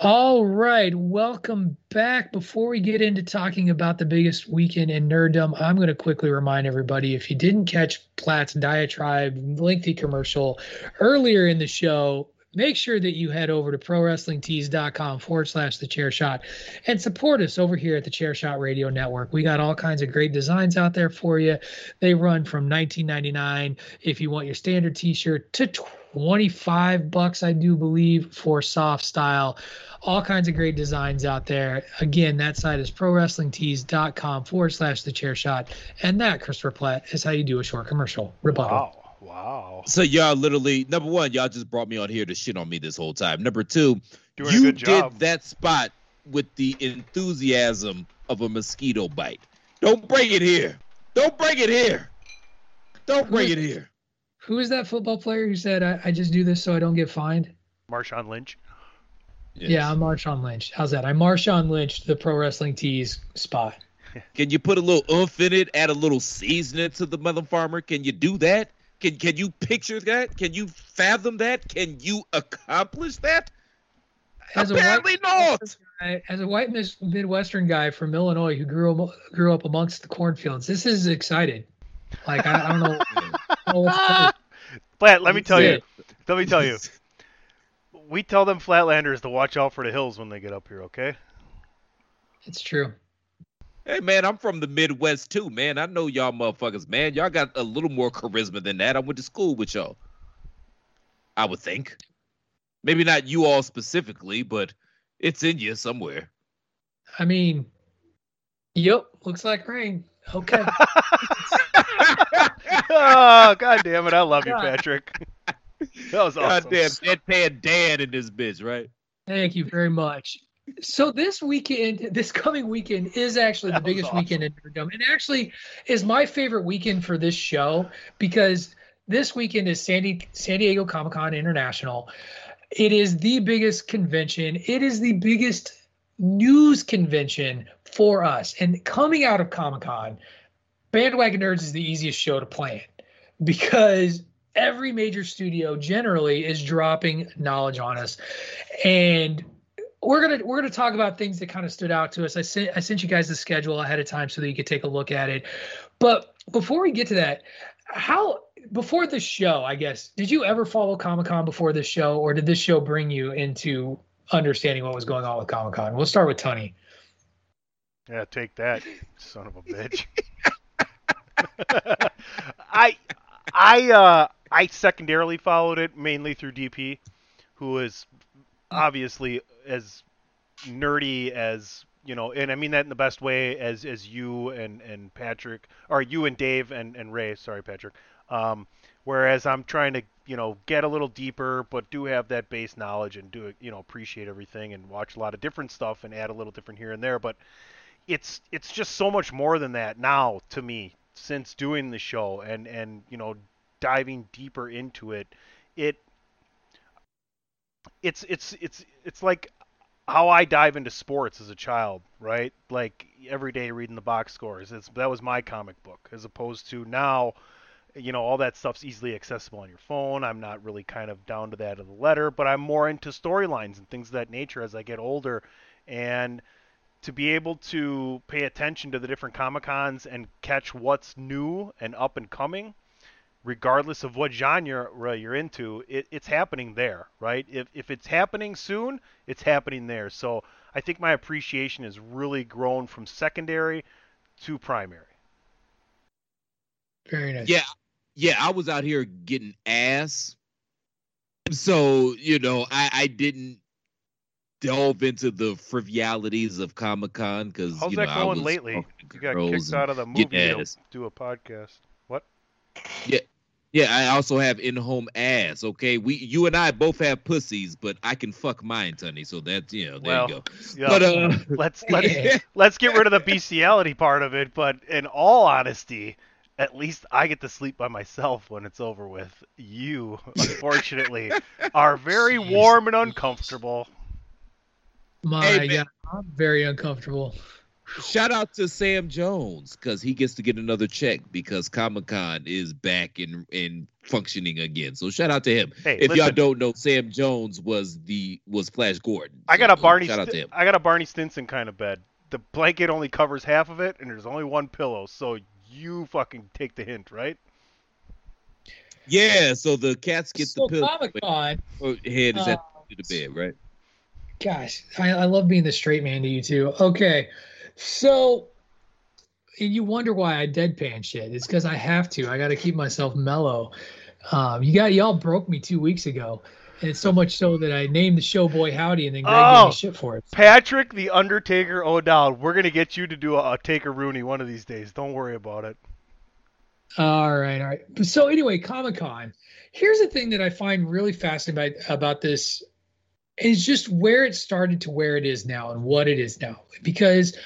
All right, welcome back. Before we get into talking about the biggest weekend in nerddom, I'm going to quickly remind everybody if you didn't catch Platt's diatribe lengthy commercial earlier in the show, make sure that you head over to prowrestlingtees.com forward slash the chair shot and support us over here at the chair shot radio network. We got all kinds of great designs out there for you. They run from 19.99 if you want your standard t-shirt to 25 bucks i do believe for soft style all kinds of great designs out there again that site is prowrestlingtees.com forward slash the chair shot and that christopher platt is how you do a short commercial rebuttal wow Wow. So y'all literally number one, y'all just brought me on here to shit on me this whole time. Number two, Doing you did that spot with the enthusiasm of a mosquito bite. Don't bring it here. Don't bring it here. Don't bring it here. Who is that football player who said, I, I just do this so I don't get fined? Marshawn Lynch. Yes. Yeah, I'm Marshawn Lynch. How's that? I'm Marshawn Lynch, the pro wrestling tees spot. Can you put a little oomph in it, add a little seasoning to the mother farmer? Can you do that? Can can you picture that? Can you fathom that? Can you accomplish that? As Apparently a white, not. Guy, as a white Midwestern guy from Illinois who grew up, grew up amongst the cornfields, this is exciting. Like I, I don't know. I don't know Flat, let me tell you. Let me tell you. We tell them flatlanders to watch out for the hills when they get up here. Okay. It's true. Hey man, I'm from the Midwest too, man. I know y'all motherfuckers, man. Y'all got a little more charisma than that. I went to school with y'all. I would think. Maybe not you all specifically, but it's in you somewhere. I mean, yep, looks like rain. Okay. oh, god damn it. I love you, Patrick. That was awesome. God damn, deadpan Dan in this bitch, right? Thank you very much so this weekend, this coming weekend is actually the biggest awesome. weekend in Nerdom, and actually is my favorite weekend for this show because this weekend is San, San Diego Comic Con International. It is the biggest convention. It is the biggest news convention for us. And coming out of Comic Con, Bandwagon Nerds is the easiest show to plan because every major studio generally is dropping knowledge on us. And we're gonna we're gonna talk about things that kind of stood out to us. I sent I sent you guys the schedule ahead of time so that you could take a look at it. But before we get to that, how before the show, I guess, did you ever follow Comic Con before this show, or did this show bring you into understanding what was going on with Comic Con? We'll start with Tony. Yeah, take that, son of a bitch. I I uh I secondarily followed it mainly through DP, who is obviously as nerdy as you know, and I mean that in the best way as as you and and Patrick, or you and Dave and and Ray. Sorry, Patrick. Um, whereas I'm trying to you know get a little deeper, but do have that base knowledge and do you know appreciate everything and watch a lot of different stuff and add a little different here and there. But it's it's just so much more than that now to me since doing the show and and you know diving deeper into it. It it's it's it's it's like how I dive into sports as a child, right? Like every day reading the box scores. It's, that was my comic book, as opposed to now, you know, all that stuff's easily accessible on your phone. I'm not really kind of down to that of the letter, but I'm more into storylines and things of that nature as I get older. And to be able to pay attention to the different Comic Cons and catch what's new and up and coming regardless of what genre you're into, it, it's happening there, right? If, if it's happening soon, it's happening there. So I think my appreciation has really grown from secondary to primary. Very nice. Yeah, yeah. I was out here getting ass, so you know, I, I didn't delve into the frivolities of Comic Con because how's you know, that going lately? You got kicked out of the movie to do a podcast. What? Yeah, yeah, I also have in-home ass. Okay, we, you and I both have pussies, but I can fuck mine, Tony. So that's you know, there well, you go. Yeah, but uh, let's let's let's get rid of the bestiality part of it. But in all honesty, at least I get to sleep by myself when it's over with. You, unfortunately, are very warm and uncomfortable. My hey, God, I'm very uncomfortable. Shout out to Sam Jones because he gets to get another check because Comic Con is back and and functioning again. So shout out to him. Hey, if listen, y'all don't know, Sam Jones was the was Flash Gordon. I got a Barney. Shout out to him. I got a Barney Stinson kind of bed. The blanket only covers half of it, and there's only one pillow. So you fucking take the hint, right? Yeah, so the cats get so the pillow. Comic Con. Head is uh, at the bed, right? Gosh, I, I love being the straight man to you too. Okay, so you wonder why I deadpan shit. It's because I have to. I got to keep myself mellow. Um, you got y'all broke me two weeks ago, and it's so much so that I named the show Boy Howdy, and then Greg oh, gave me shit for it. Patrick the Undertaker O'Dowd. We're gonna get you to do a, a Taker Rooney one of these days. Don't worry about it. All right, all right. So anyway, Comic Con. Here's the thing that I find really fascinating about, about this is just where it started to where it is now and what it is now. Because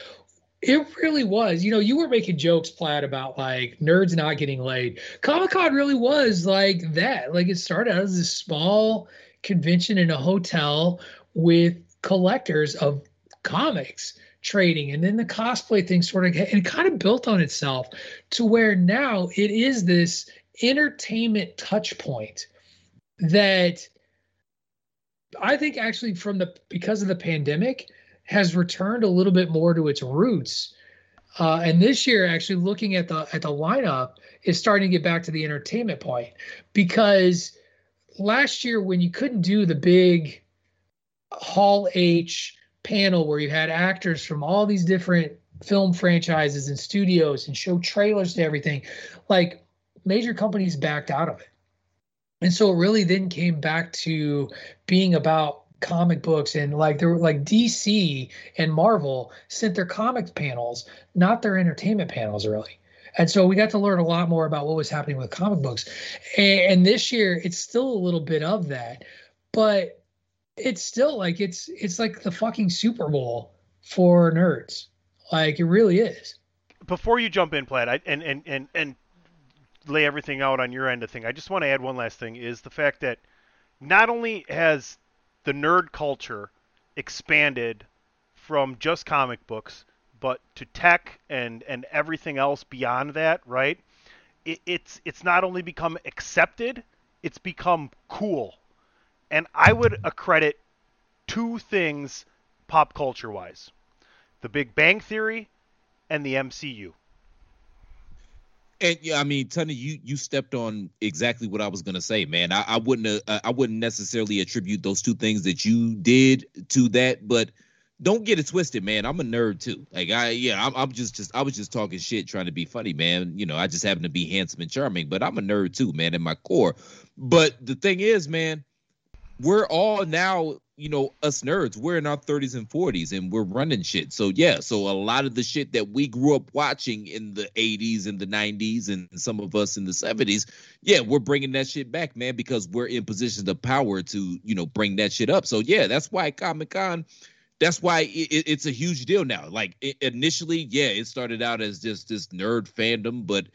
it really was. You know, you were making jokes, Platt, about like nerds not getting laid. Comic Con really was like that. Like it started out as this small convention in a hotel with collectors of comics trading and then the cosplay thing sort of and kind of built on itself to where now it is this entertainment touch point that I think actually from the because of the pandemic has returned a little bit more to its roots. Uh, and this year, actually looking at the at the lineup, is starting to get back to the entertainment point because last year when you couldn't do the big Hall H panel where you had actors from all these different film franchises and studios and show trailers to everything, like major companies backed out of it. And so it really then came back to being about comic books and like there were like DC and Marvel sent their comics panels, not their entertainment panels really. And so we got to learn a lot more about what was happening with comic books. And, and this year it's still a little bit of that, but it's still like it's it's like the fucking Super Bowl for nerds. Like it really is. Before you jump in, Platt, I, and and and and lay everything out on your end of thing, I just want to add one last thing: is the fact that not only has the nerd culture expanded from just comic books, but to tech and and everything else beyond that, right? It, it's it's not only become accepted, it's become cool, and I would accredit two things pop culture wise: The Big Bang Theory and the MCU. And yeah, I mean, Tony, you you stepped on exactly what I was gonna say, man. I, I wouldn't uh, I wouldn't necessarily attribute those two things that you did to that, but don't get it twisted, man. I'm a nerd too. Like I, yeah, I'm, I'm just just I was just talking shit, trying to be funny, man. You know, I just happen to be handsome and charming, but I'm a nerd too, man, in my core. But the thing is, man, we're all now you know, us nerds, we're in our 30s and 40s and we're running shit. So yeah, so a lot of the shit that we grew up watching in the 80s and the 90s and some of us in the 70s, yeah, we're bringing that shit back, man, because we're in positions of power to, you know, bring that shit up. So yeah, that's why Comic Con that's why it, it's a huge deal now. Like it, initially, yeah, it started out as just this nerd fandom, but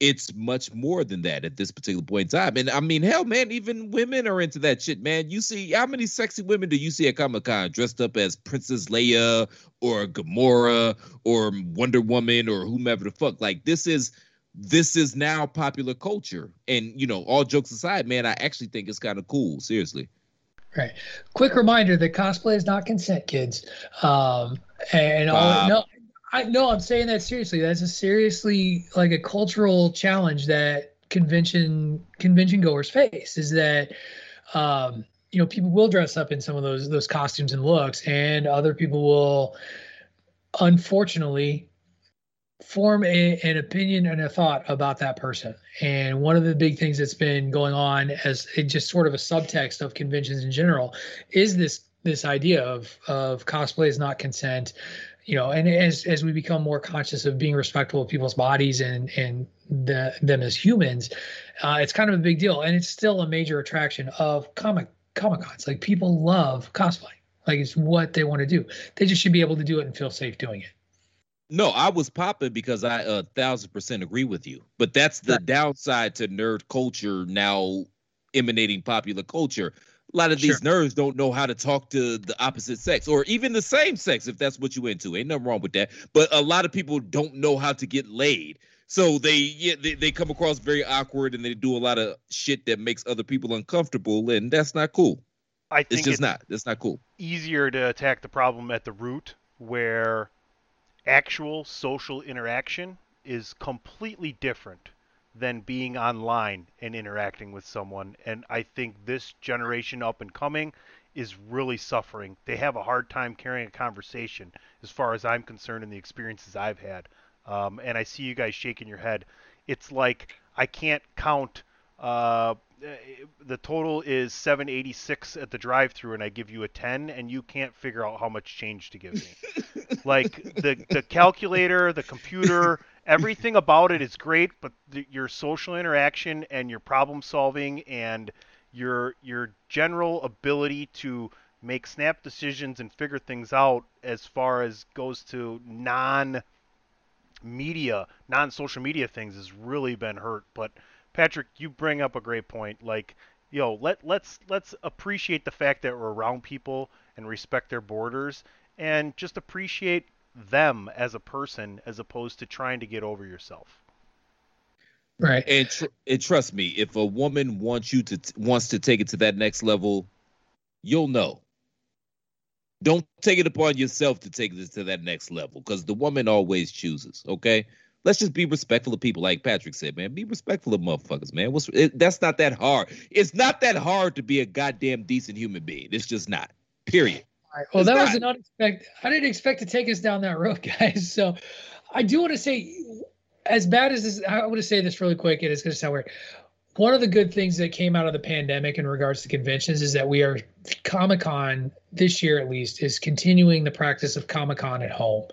it's much more than that at this particular point in time. And I mean, hell, man, even women are into that shit, man. You see, how many sexy women do you see at Comic Con dressed up as Princess Leia or Gamora or Wonder Woman or whomever the fuck? Like, this is this is now popular culture. And you know, all jokes aside, man, I actually think it's kind of cool. Seriously. Right. Quick reminder that cosplay is not consent, kids. Um, and all, no, I no, I'm saying that seriously. That's a seriously like a cultural challenge that convention convention goers face. Is that um, you know people will dress up in some of those those costumes and looks, and other people will unfortunately form a, an opinion and a thought about that person. And one of the big things that's been going on as it just sort of a subtext of conventions in general is this this idea of of cosplay is not consent you know, and as as we become more conscious of being respectful of people's bodies and and the, them as humans, uh, it's kind of a big deal, and it's still a major attraction of comic comic cons. Like people love cosplay, like it's what they want to do. They just should be able to do it and feel safe doing it. No, I was popping because I a thousand percent agree with you. But that's the right. downside to nerd culture now emanating popular culture a lot of these sure. nerds don't know how to talk to the opposite sex or even the same sex if that's what you into. Ain't nothing wrong with that. But a lot of people don't know how to get laid. So they yeah they, they come across very awkward and they do a lot of shit that makes other people uncomfortable and that's not cool. I think it's just it's not. That's not cool. Easier to attack the problem at the root where actual social interaction is completely different than being online and interacting with someone. And I think this generation up and coming is really suffering. They have a hard time carrying a conversation, as far as I'm concerned, in the experiences I've had. Um, and I see you guys shaking your head. It's like I can't count. Uh, the total is 786 at the drive-through, and I give you a 10, and you can't figure out how much change to give me. like the the calculator, the computer, everything about it is great, but the, your social interaction and your problem solving and your your general ability to make snap decisions and figure things out as far as goes to non media, non social media things has really been hurt. But Patrick, you bring up a great point. Like, yo, let let's let's appreciate the fact that we're around people and respect their borders and just appreciate them as a person as opposed to trying to get over yourself. Right. And, tr- and trust me, if a woman wants you to t- wants to take it to that next level, you'll know. Don't take it upon yourself to take this to that next level because the woman always chooses. Okay, let's just be respectful of people, like Patrick said, man. Be respectful of motherfuckers, man. What's it, that's not that hard. It's not that hard to be a goddamn decent human being. It's just not. Period. Right. Well, it's that was an unexpected. I didn't expect to take us down that road, guys. So, I do want to say as bad as this, I want to say this really quick. It is going to sound weird. One of the good things that came out of the pandemic in regards to conventions is that we are Comic Con this year, at least, is continuing the practice of Comic Con at home,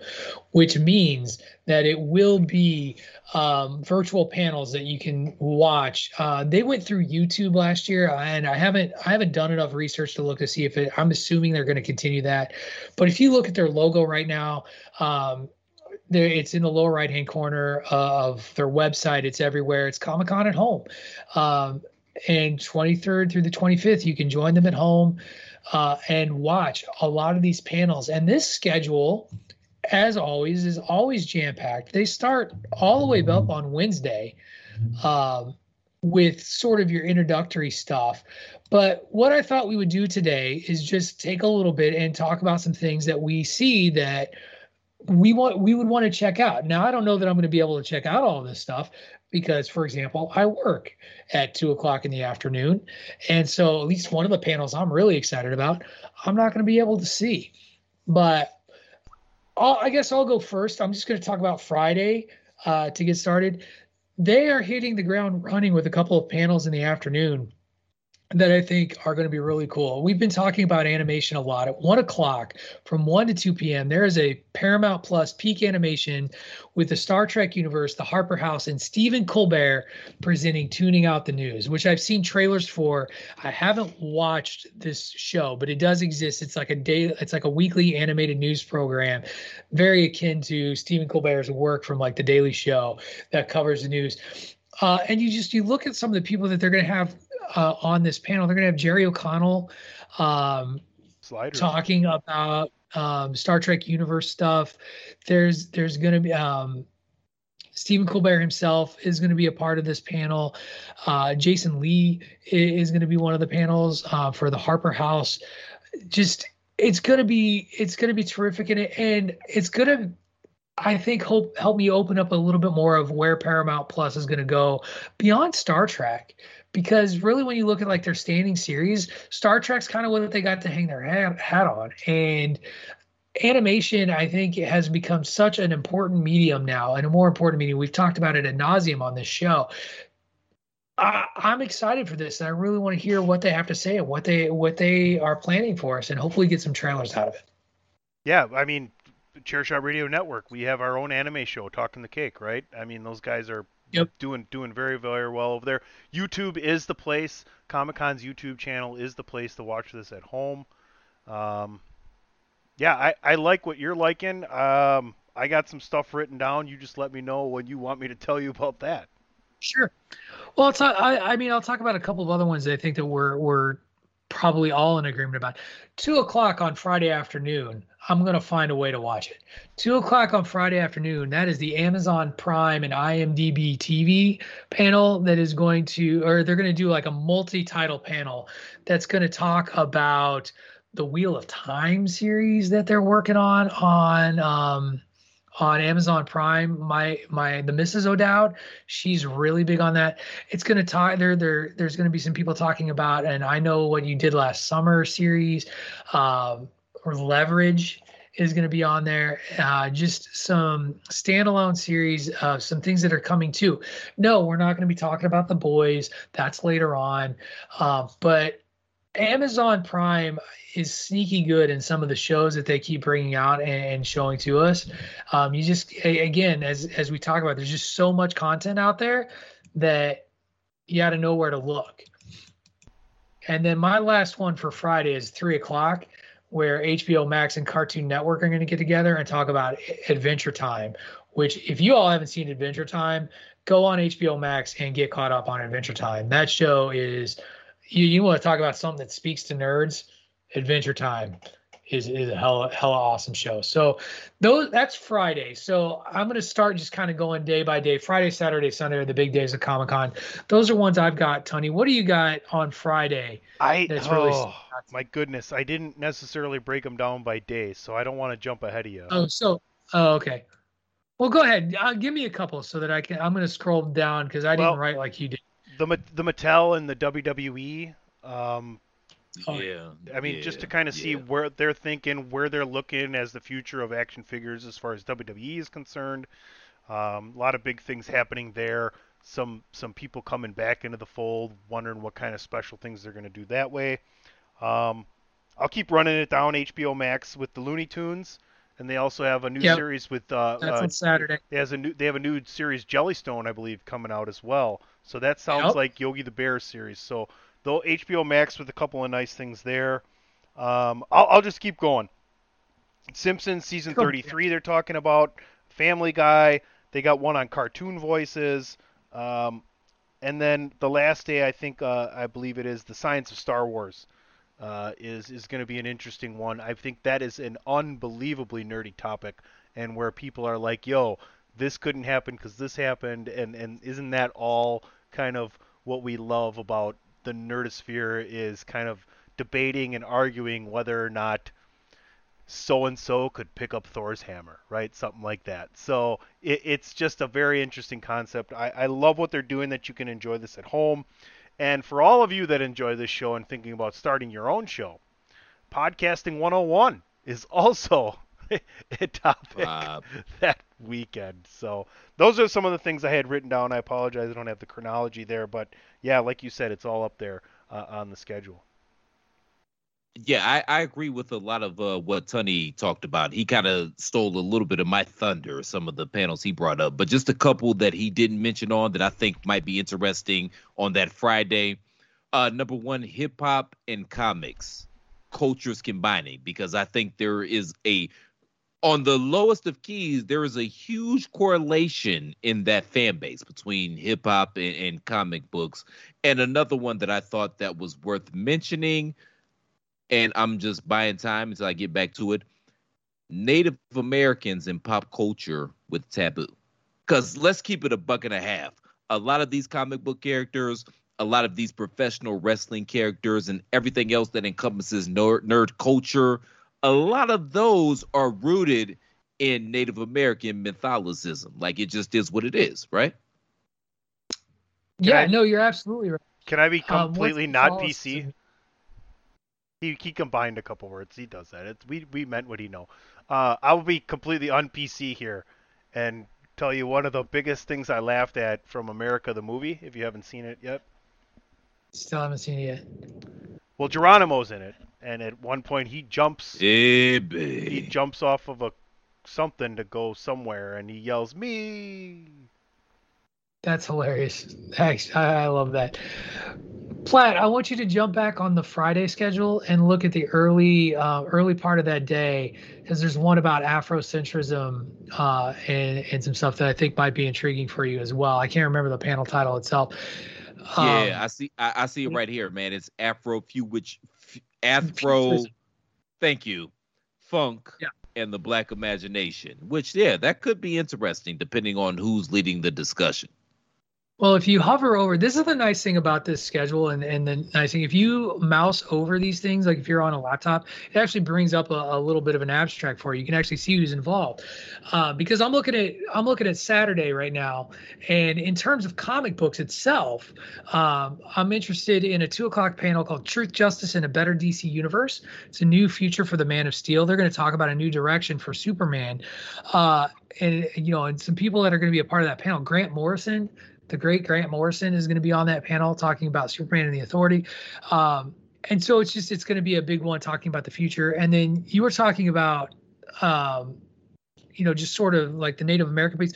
which means that it will be um, virtual panels that you can watch. Uh, they went through YouTube last year, and I haven't I haven't done enough research to look to see if it. I'm assuming they're going to continue that, but if you look at their logo right now, um, there, it's in the lower right hand corner of their website. It's everywhere. It's Comic Con at home. Um, and 23rd through the 25th, you can join them at home uh, and watch a lot of these panels. And this schedule, as always, is always jam packed. They start all the way up on Wednesday um, with sort of your introductory stuff. But what I thought we would do today is just take a little bit and talk about some things that we see that we want we would want to check out. Now I don't know that I'm going to be able to check out all this stuff because, for example, I work at two o'clock in the afternoon, and so at least one of the panels I'm really excited about, I'm not going to be able to see. But I'll, i guess I'll go first. I'm just going to talk about Friday uh, to get started. They are hitting the ground running with a couple of panels in the afternoon that I think are going to be really cool. We've been talking about animation a lot. At one o'clock from 1 to 2 p.m., there is a Paramount Plus peak animation with the Star Trek universe, the Harper House, and Stephen Colbert presenting Tooning Out the News, which I've seen trailers for. I haven't watched this show, but it does exist. It's like a day, it's like a weekly animated news program, very akin to Stephen Colbert's work from like The Daily Show that covers the news. Uh, and you just you look at some of the people that they're going to have uh, on this panel. They're going to have Jerry O'Connell um, talking about um, Star Trek universe stuff. There's there's going to be um, Stephen Colbert himself is going to be a part of this panel. Uh, Jason Lee is going to be one of the panels uh, for the Harper House. Just it's going to be it's going to be terrific, and and it's going to I think hope help me open up a little bit more of where Paramount Plus is going to go beyond Star Trek because really when you look at like their standing series star trek's kind of what they got to hang their hat, on. And animation i think has become such an important medium now and a more important medium. We've talked about it ad nauseum on this show. I, i'm excited for this and i really want to hear what they have to say and what they what they are planning for us and hopefully get some trailers out of it. Yeah i mean chairshot radio network we have our own anime show talking the cake right i mean those guys are Yep. Doing doing very very well over there. YouTube is the place. Comic Con's YouTube channel is the place to watch this at home. Um, yeah, I, I like what you're liking. Um, I got some stuff written down. You just let me know when you want me to tell you about that. Sure. Well, I'll talk, I, I mean, I'll talk about a couple of other ones that I think that we're we're probably all in agreement about. Two o'clock on Friday afternoon. I'm gonna find a way to watch it. Two o'clock on Friday afternoon. That is the Amazon Prime and IMDb TV panel that is going to, or they're going to do like a multi-title panel that's going to talk about the Wheel of Time series that they're working on on um, on Amazon Prime. My my the Mrs. O'Dowd, she's really big on that. It's gonna talk there. There there's gonna be some people talking about, and I know what you did last summer series, um, or Leverage is going to be on there. Uh, just some standalone series of some things that are coming too. No, we're not going to be talking about the boys. That's later on. Uh, but Amazon Prime is sneaky good in some of the shows that they keep bringing out and, showing to us. Um, you just again, as as we talk about, there's just so much content out there that you got to know where to look. And then my last one for Friday is three o'clock, where HBO Max and Cartoon Network are going to get together and talk about Adventure Time. Which, if you all haven't seen Adventure Time, go on HBO Max and get caught up on Adventure Time. That show is you, you want to talk about something that speaks to nerds, Adventure Time is is a hella hella awesome show. So those that's Friday. So I'm gonna start just kind of going day by day. Friday, Saturday, Sunday are the big days of Comic Con. Those are ones I've got, Tony. What do you got on Friday? I that's oh, really my goodness, I didn't necessarily break them down by day, so I don't want to jump ahead of you. Oh, so oh okay. Well, go ahead. Uh, give me a couple so that I can. I'm gonna scroll down because I didn't well, write like you did the the Mattel and the WWE. Um, oh, yeah. I mean, yeah, just to kind of see yeah. where they're thinking, where they're looking as the future of action figures as far as WWE is concerned. Um, a lot of big things happening there. Some some people coming back into the fold, wondering what kind of special things they're going to do that way. Um, I'll keep running it down HBO Max with the Looney Tunes and they also have a new yep. series with uh, that's uh, on Saturday. They has a new they have a new series Jellystone, I believe, coming out as well. So that sounds yep. like Yogi the Bear series. So though HBO Max with a couple of nice things there. Um, I'll, I'll just keep going. Simpsons season cool. 33 they're talking about. Family Guy. They got one on cartoon voices. Um, and then the last day, I think, uh, I believe it is the Science of Star Wars uh, is is going to be an interesting one. I think that is an unbelievably nerdy topic, and where people are like, "Yo, this couldn't happen because this happened," and and isn't that all kind of what we love about the nerdosphere is kind of debating and arguing whether or not so and so could pick up Thor's hammer, right? Something like that. So it, it's just a very interesting concept. I, I love what they're doing that you can enjoy this at home. And for all of you that enjoy this show and thinking about starting your own show, Podcasting 101 is also a topic wow. that weekend. So those are some of the things I had written down. I apologize I don't have the chronology there, but yeah, like you said, it's all up there uh, on the schedule. Yeah, I, I agree with a lot of uh, what Tony talked about. He kind of stole a little bit of my thunder, some of the panels he brought up, but just a couple that he didn't mention on that I think might be interesting on that Friday. Uh, number one, hip hop and comics cultures combining, because I think there is a on the lowest of keys, there is a huge correlation in that fan base between hip hop and, and, comic books. And another one that I thought that was worth mentioning and I'm just buying time until I get back to it. Native Americans in pop culture with taboo. Because let's keep it a buck and a half. A lot of these comic book characters, a lot of these professional wrestling characters, and everything else that encompasses nerd, nerd culture, a lot of those are rooted in Native American mythologism. Like it just is what it is, right? Yeah, I, no, you're absolutely right. Can I be um, completely um, not PC? He he combined a couple words. He does that. It's, we we meant what he know. Uh, I will be completely un PC here, and tell you one of the biggest things I laughed at from America the movie. If you haven't seen it yet, still haven't seen it yet. Well, Geronimo's in it, and at one point he jumps. Hey, he jumps off of a something to go somewhere, and he yells "me." That's hilarious. Thanks. I, I love that. Platt, I want you to jump back on the Friday schedule and look at the early uh, early part of that day because there's one about Afrocentrism uh, and and some stuff that I think might be intriguing for you as well. I can't remember the panel title itself. Um, yeah, I see. I, I, see it right here, man. It's Afro which Afro. Thank you, funk. Yeah. And the black imagination, which yeah, that could be interesting depending on who's leading the discussion. Well, if you hover over, this is the nice thing about this schedule, and, and the nice thing if you mouse over these things, like if you're on a laptop, it actually brings up a, a little bit of an abstract for you. You can actually see who's involved. Uh, because I'm looking at I'm looking at Saturday right now, and in terms of comic books itself, um, I'm interested in a two o'clock panel called "Truth, Justice, and a Better DC Universe." It's a new future for the Man of Steel. They're going to talk about a new direction for Superman, uh, and you know, and some people that are going to be a part of that panel. Grant Morrison the great Grant Morrison is going to be on that panel talking about Superman and the Authority. Um, and so it's just it's going to be a big one talking about the future. And then you were talking about, um, you know, just sort of like the Native American piece.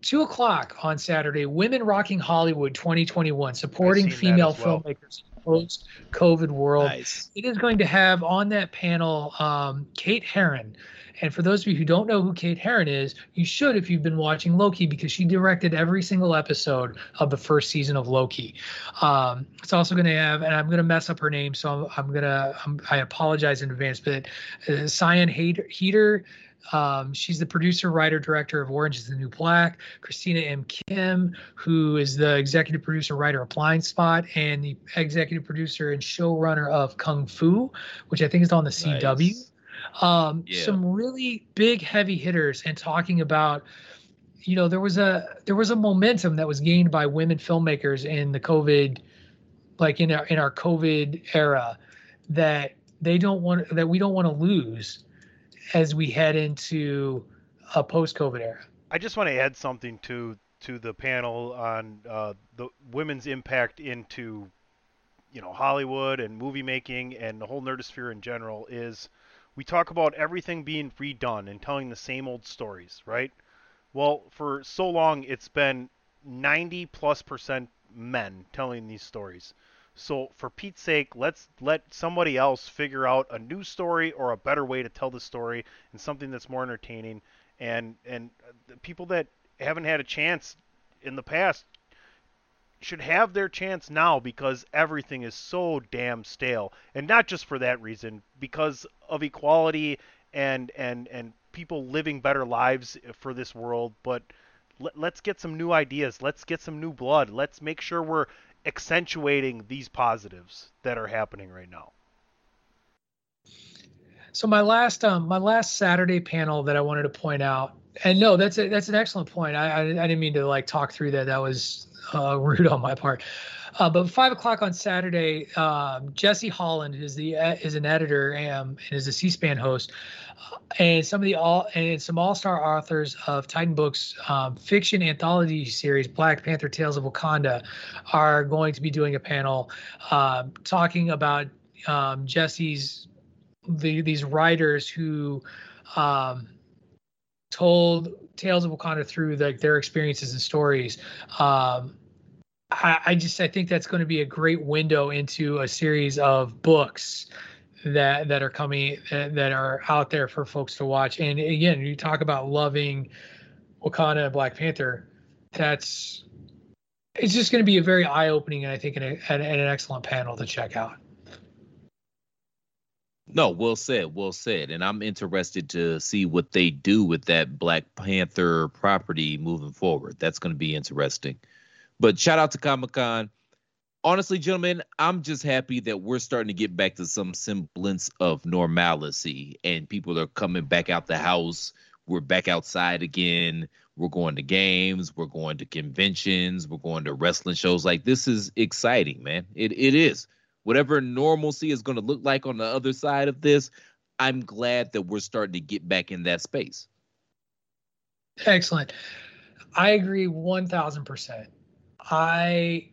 Two o'clock on Saturday, Women Rocking Hollywood 2021, supporting female well. filmmakers post COVID world. Nice. It is going to have on that panel um, Kate Herron, and for those of you who don't know who Kate Herron is, you should if you've been watching Loki because she directed every single episode of the first season of Loki. Um, it's also going to have, and I'm going to mess up her name, so I'm, I'm going to, I apologize in advance, but uh, Sian Heder. Um, she's the producer, writer, director of Orange is the New Black. Christina M. Kim, who is the executive producer, writer of Blindspot, and the executive producer and showrunner of Kung Fu, which I think is on the CW. Nice um, yeah. some really big heavy hitters and talking about you know there was a there was a momentum that was gained by women filmmakers in the covid like in our in our covid era that they don't want that we don't want to lose as we head into a post covid era i just want to add something to to the panel on uh, the women's impact into you know hollywood and movie making and the whole nerdosphere in general is we talk about everything being redone and telling the same old stories, right? Well, for so long, it's been 90 plus percent men telling these stories. So, for Pete's sake, let's let somebody else figure out a new story or a better way to tell the story and something that's more entertaining. And and the people that haven't had a chance in the past should have their chance now because everything is so damn stale. And not just for that reason, because of equality and and and people living better lives for this world, but let, let's get some new ideas. Let's get some new blood. Let's make sure we're accentuating these positives that are happening right now. So my last um my last Saturday panel that I wanted to point out, and no, that's a, that's an excellent point. I, I, I didn't mean to like talk through that. That was uh, rude on my part. Uh, but five o'clock on Saturday, um, Jesse Holland is the is an editor um, and is a C-SPAN host, and some of the all and some all-star authors of Titan Books um, fiction anthology series Black Panther: Tales of Wakanda are going to be doing a panel um, talking about um, Jesse's the, these writers who um, told tales of Wakanda through like their experiences and stories. Um, I, I just I think that's going to be a great window into a series of books that that are coming that, are out there for folks to watch. And again, you talk about loving Wakanda and Black Panther. That's it's just going to be a very eye opening and I think an, an, an excellent panel to check out. No, well said, well said. And I'm interested to see what they do with that Black Panther property moving forward. That's going to be interesting. But shout out to Comic Con. Honestly, gentlemen, I'm just happy that we're starting to get back to some semblance of normalcy and people are coming back out the house. We're back outside again. We're going to games. We're going to conventions. We're going to wrestling shows. Like, this is exciting, man. It, it is whatever normalcy is going to look like on the other side of this, I'm glad that we're starting to get back in that space. Excellent. I agree 1000%. I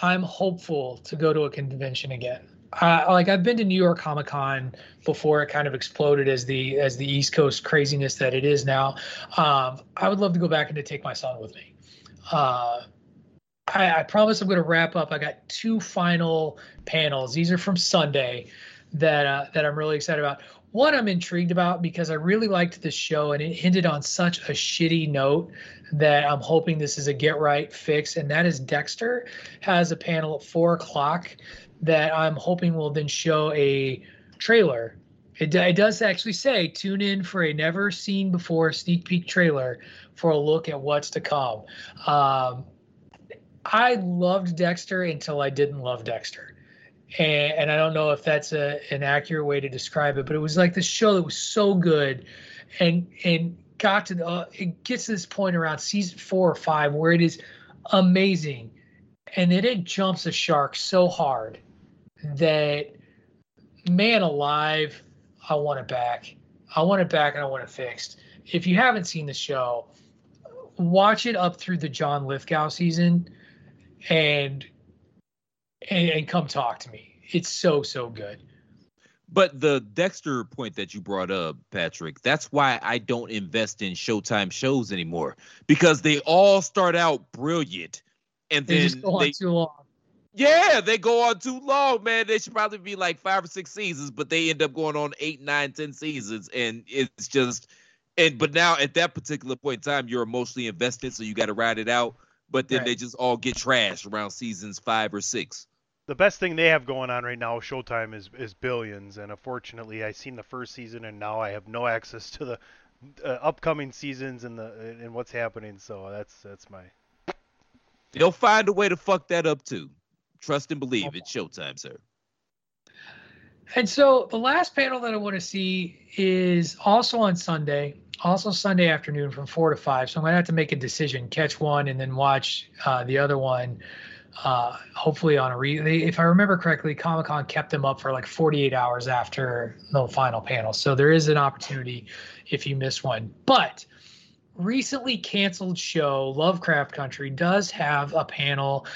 I'm hopeful to go to a convention again. Uh, like I've been to New York Comic Con before it kind of exploded as the as the East Coast craziness that it is now. Um, I would love to go back and to take my son with me. Uh, I, I promise I'm going to wrap up. I got two final panels. These are from Sunday that uh, that I'm really excited about. One I'm intrigued about because I really liked this show and it ended on such a shitty note that I'm hoping this is a get right fix. And that is Dexter has a panel at four o'clock that I'm hoping will then show a trailer. It, it does actually say tune in for a never seen before sneak peek trailer for a look at what's to come. Um, I loved Dexter until I didn't love Dexter. And, and I don't know if that's a, an accurate way to describe it, but it was like this show that was so good and and got to the, uh, it gets to this point around season four or five where it is amazing. And then it jumps a shark so hard that man alive i want it back. I want it back and i want it fixed. If you haven't seen the show watch it up through the john lithgow season and and, and come talk to me it's so so good but the Dexter point that you brought up, Patrick, that's why I don't invest in Showtime shows anymore because they all start out brilliant and they then just go they, too long. Yeah, they go on too long, man. They should probably be like five or six seasons, but they end up going on eight, nine, ten seasons, and it's just and but now at that particular point in time, you're emotionally invested, so you got to ride it out. But then right. they just all get trashed around seasons five or six. The best thing they have going on right now, Showtime, is is Billions, and unfortunately, I seen the first season, and now I have no access to the uh, upcoming seasons and the and what's happening. So that's that's my. They'll find a way to fuck that up too. Trust and believe. It's Showtime, sir. And so the last panel that I want to see is also on Sunday, also Sunday afternoon from four to five. So I'm gonna have to make a decision, catch one, and then watch uh, the other one. Uh, hopefully on a re. They, if I remember correctly, Comic Con kept them up for like 48 hours after the final panel. So there is an opportunity if you miss one. But recently canceled show Lovecraft Country does have a panel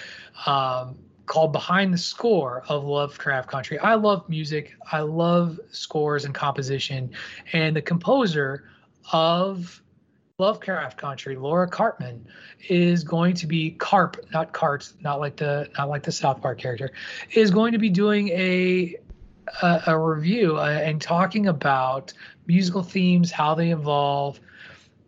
um, called Behind the Score of Lovecraft Country. I love music, I love scores and composition, and the composer of Lovecraft Country, Laura Cartman, is going to be Carp, not Cart, not like the not like the South Park character, is going to be doing a a, a review uh, and talking about musical themes, how they evolve.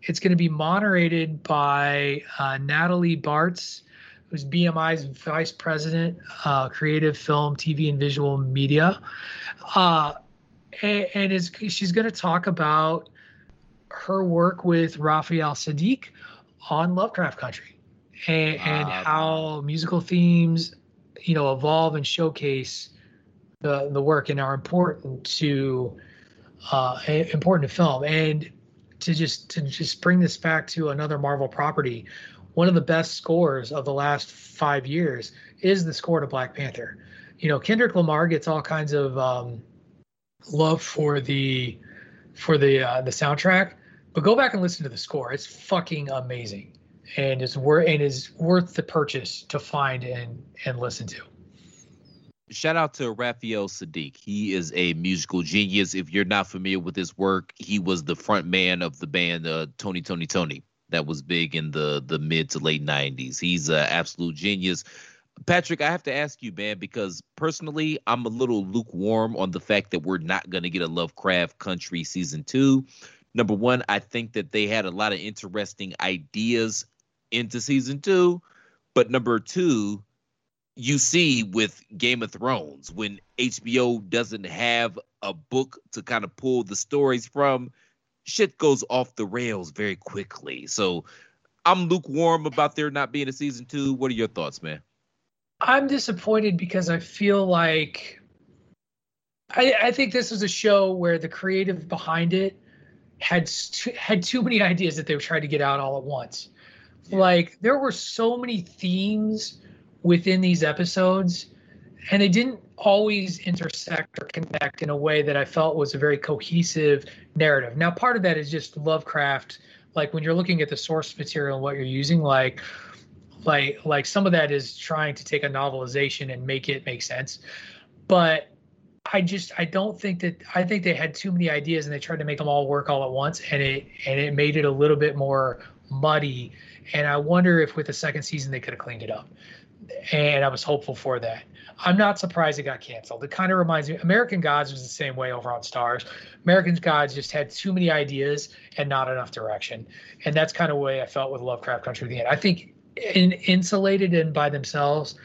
It's going to be moderated by uh, Natalie Bartz, who's BMI's vice president, uh, creative film, TV, and visual media. Uh, and, and is, she's going to talk about her work with Raphael Saadiq on Lovecraft Country and, and how musical themes, you know, evolve and showcase the the work and are important to uh, important to film. And to just to just bring this back to another Marvel property, one of the best scores of the last five years is the score to Black Panther. You know, Kendrick Lamar gets all kinds of um, love for the for the uh, the soundtrack, but go back and listen to the score. It's fucking amazing, and it's worth and is worth the purchase to find and and listen to shout out to Raphael Saadiq. He is a musical genius. If you're not familiar with his work, he was the front man of the band uh, Tony Tony Tony that was big in the the mid to late 90s. He's an absolute genius. Patrick, I have to ask you, man, because personally, I'm a little lukewarm on the fact that we're not going to get a Lovecraft Country season two. Number one, I think that they had a lot of interesting ideas into season two. But number two, you see with Game of Thrones when HBO doesn't have a book to kind of pull the stories from, shit goes off the rails very quickly. So I'm lukewarm about there not being a season two. What are your thoughts, man? I'm disappointed because I feel like I, I think this was a show where the creative behind it had had too many ideas that they were trying to get out all at once. Yeah. Like there were so many themes within these episodes and they didn't always intersect or connect in a way that I felt was a very cohesive narrative. Now, part of that is just Lovecraft, like when you're looking at the source material and what you're using, like like like some of that is trying to take a novelization and make it make sense. But I just I don't think that I think they had too many ideas and they tried to make them all work all at once and it and it made it a little bit more muddy. And I wonder if with the second season they could have cleaned it up and I was hopeful for that. I'm not surprised it got canceled. It kind of reminds me American Gods was the same way over on Starz. American Gods just had too many ideas and not enough direction, and that's kind of the way I felt with Lovecraft Country at the end. I think in insulated and by themselves,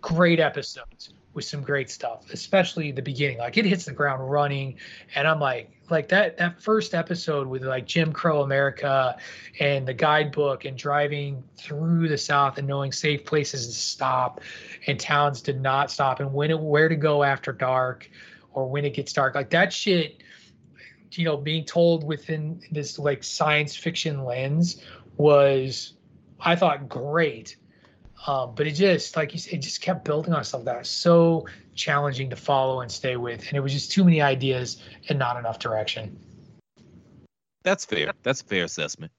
great episodes, with some great stuff, especially the beginning. Like it hits the ground running, and I'm like, like that that first episode with like Jim Crow America and the guidebook and driving through the South and knowing safe places to stop and towns to not stop and when it, where to go after dark or when it gets dark. Like that shit, you know, being told within this like science fiction lens was, I thought, great um, but it just like you said, it just kept building on stuff that was so challenging to follow and stay with, and it was just too many ideas and not enough direction. That's fair. That's a fair assessment.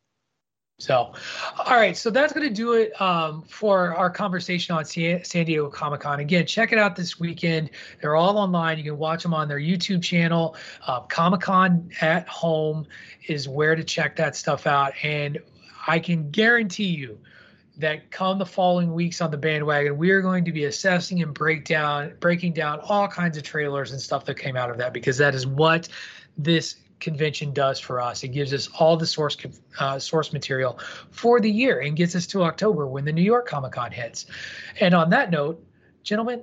So, all right, so that's going to do it um, for our conversation on San Diego Comic Con. Again, check it out this weekend. They're all online. You can watch them on their YouTube channel. Uh, Comic Con at Home is where to check that stuff out. And I can guarantee you, that come the following weeks on the bandwagon, we are going to be assessing and break down, breaking down all kinds of trailers and stuff that came out of that because that is what this convention does for us. It gives us all the source uh, source material for the year and gets us to October when the New York Comic Con hits. And on that note, gentlemen,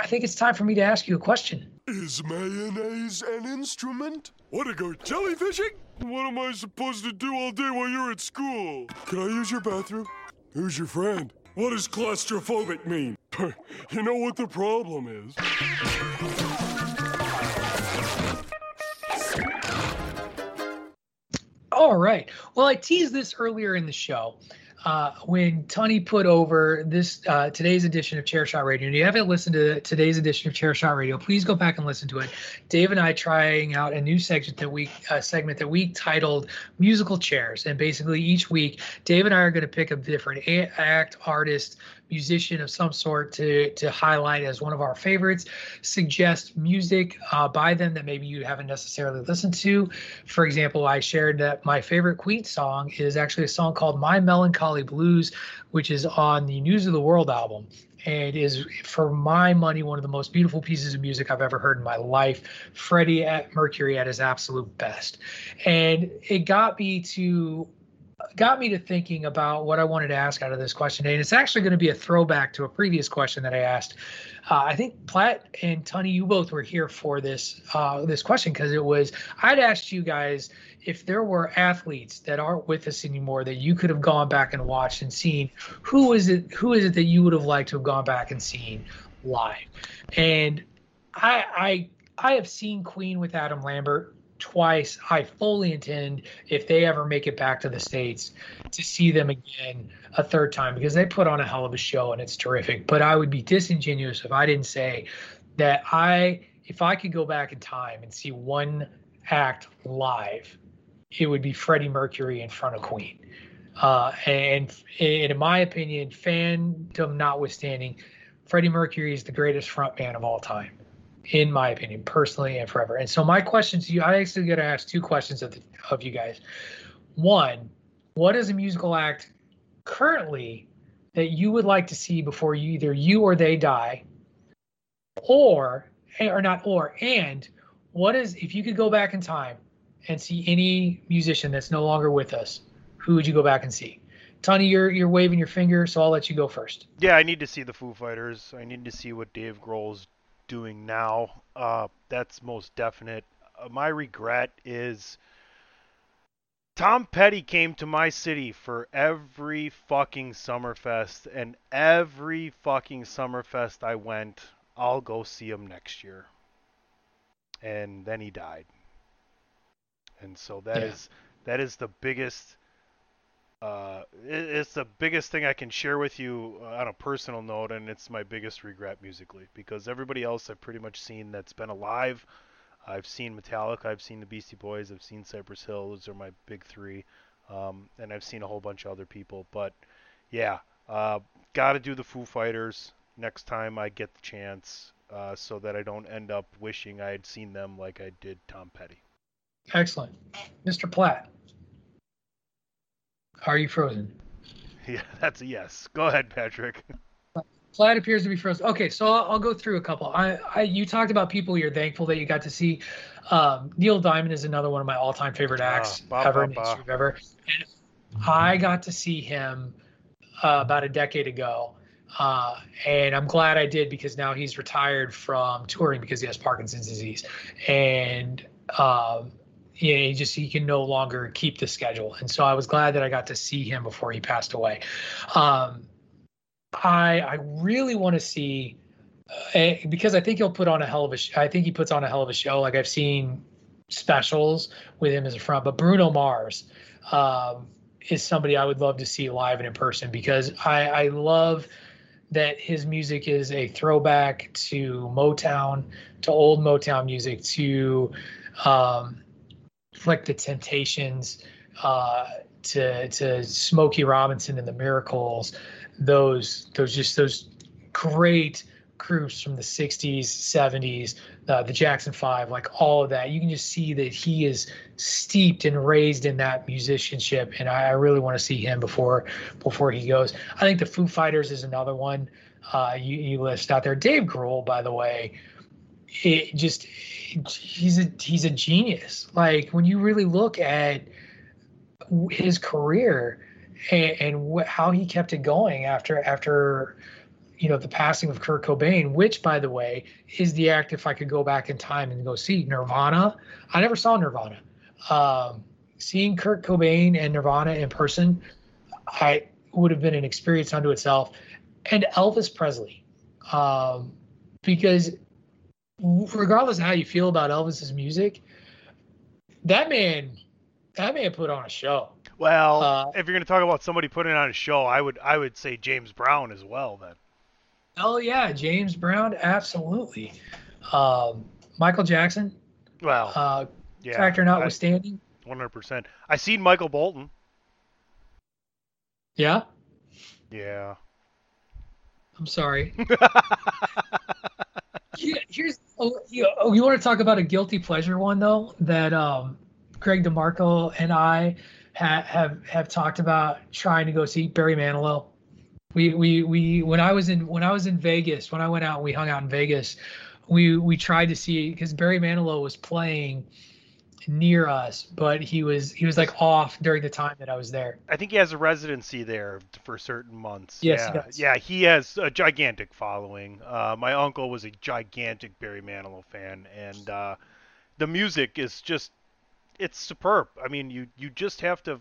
I think it's time for me to ask you a question. Is mayonnaise an instrument? Want to go jellyfishing? What am I supposed to do all day while you're at school? Can I use your bathroom? Who's your friend? What does claustrophobic mean? you know what the problem is? All right. Well, I teased this earlier in the show uh, when Tony put over this uh, today's edition of Chair Shot Radio. And you haven't listened to today's edition of Chair Shot Radio, please go back and listen to it. Dave and I trying out a new segment that we uh, segment that we titled Musical Chairs, and basically each week Dave and I are going to pick a different a- act, artist, musician of some sort to to highlight as one of our favorites. Suggest music uh, by them that maybe you haven't necessarily listened to. For example, I shared that my favorite Queen song is actually a song called "My Melancholy Blues," which is on the News of the World album and is for my money one of the most beautiful pieces of music I've ever heard in my life. Freddie at Mercury at his absolute best, and it got me to got me to thinking about what I wanted to ask out of this question. And it's actually going to be a throwback to a previous question that I asked. Uh, I think Platt and Tony, you both were here for this uh, this question because it was I'd asked you guys if there were athletes that aren't with us anymore that you could have gone back and watched and seen who is it who is it that you would have liked to have gone back and seen live. And I I I have seen Queen with Adam Lambert twice. I fully intend, if they ever make it back to the States, to see them again a third time because they put on a hell of a show and it's terrific. But I would be disingenuous if I didn't say that I, if I could go back in time and see one act live, it would be Freddie Mercury in front of Queen. Uh, and, and in my opinion, fandom notwithstanding, Freddie Mercury is the greatest frontman of all time in my opinion, personally and forever. And so my question to you, I actually got to ask two questions of the, of you guys. One, what is a musical act currently that you would like to see before you either you or they die, or eh, or not or and what is if you could go back in time and see any musician that's no longer with us, who would you go back and see? Tony, you're you're waving your finger, so I'll let you go first. Yeah, I need to see the Foo Fighters. I need to see what Dave Grohl's doing now. Uh, that's most definite. Uh, my regret is Tom Petty came to my city for every fucking Summerfest, and every fucking Summerfest I went, I'll go see him next year. And then he died. And so that yeah. is that is the biggest uh, it's the biggest thing I can share with you uh, on a personal note, and it's my biggest regret musically because everybody else I've pretty much seen that's been alive. I've seen Metallica, I've seen the Beastie Boys, I've seen Cypress Hill. Those are my big three, um, and I've seen a whole bunch of other people. But yeah, uh, got to do the Foo Fighters next time I get the chance, uh, so that I don't end up wishing I had seen them like I did Tom Petty. Excellent, Mr. Platt. Are you frozen? Yeah, that's a yes. Go ahead, Patrick. Platt appears to be frozen. Okay, so I'll, I'll, go through a couple. I, I, you talked about people you're thankful that you got to see. Um, Neil Diamond is another one of my all-time favorite ah, acts bah, ever bah, history ever. And I got to see him uh, about a decade ago Uh, and I'm glad I did because now he's retired from touring because he has Parkinson's disease, and um, know, he just he can no longer keep the schedule. And so I was glad that I got to see him before he passed away. Um, I I really want to see uh, because I think he'll put on a hell of a. Sh- I think he puts on a hell of a show. Like I've seen specials with him as a front, but Bruno Mars. Um, is somebody I would love to see live and in person because I, I love that his music is a throwback to Motown, to old Motown music, to um, like the Temptations, uh, to to Smokey Robinson and the Miracles, those those just those great groups from the 60s, 70s, uh, the Jackson Five, like all of that. You can just see that he is steeped and raised in that musicianship, and I, I really want to see him before before he goes. I think the Foo Fighters is another one uh, you, you list out there. Dave Grohl, by the way, it just he's a he's a genius. Like when you really look at his career and, and wh- how he kept it going after after you know the passing of Kurt Cobain, which by the way is the act if I could go back in time and go see Nirvana. I never saw Nirvana. Um, seeing Kurt Cobain and Nirvana in person, I would have been an experience unto itself. And Elvis Presley, um, because regardless of how you feel about Elvis's music, that man, that man put on a show. Well, uh, if you're going to talk about somebody putting on a show, I would I would say James Brown as well. Then. Oh yeah, James Brown, absolutely. Um, Michael Jackson. Well, uh, yeah, factor notwithstanding. One hundred percent. I seen Michael Bolton. Yeah. Yeah. I'm sorry. here's oh, you, oh, you want to talk about a guilty pleasure one though that um, Greg DeMarco and I ha- have have talked about trying to go see Barry Manilow. We we we when I was in when I was in Vegas when I went out and we hung out in Vegas, we we tried to see because Barry Manilow was playing near us, but he was he was like off during the time that I was there. I think he has a residency there for certain months. Yes, yeah, he yeah, he has a gigantic following. Uh, my uncle was a gigantic Barry Manilow fan, and uh, the music is just it's superb. I mean, you you just have to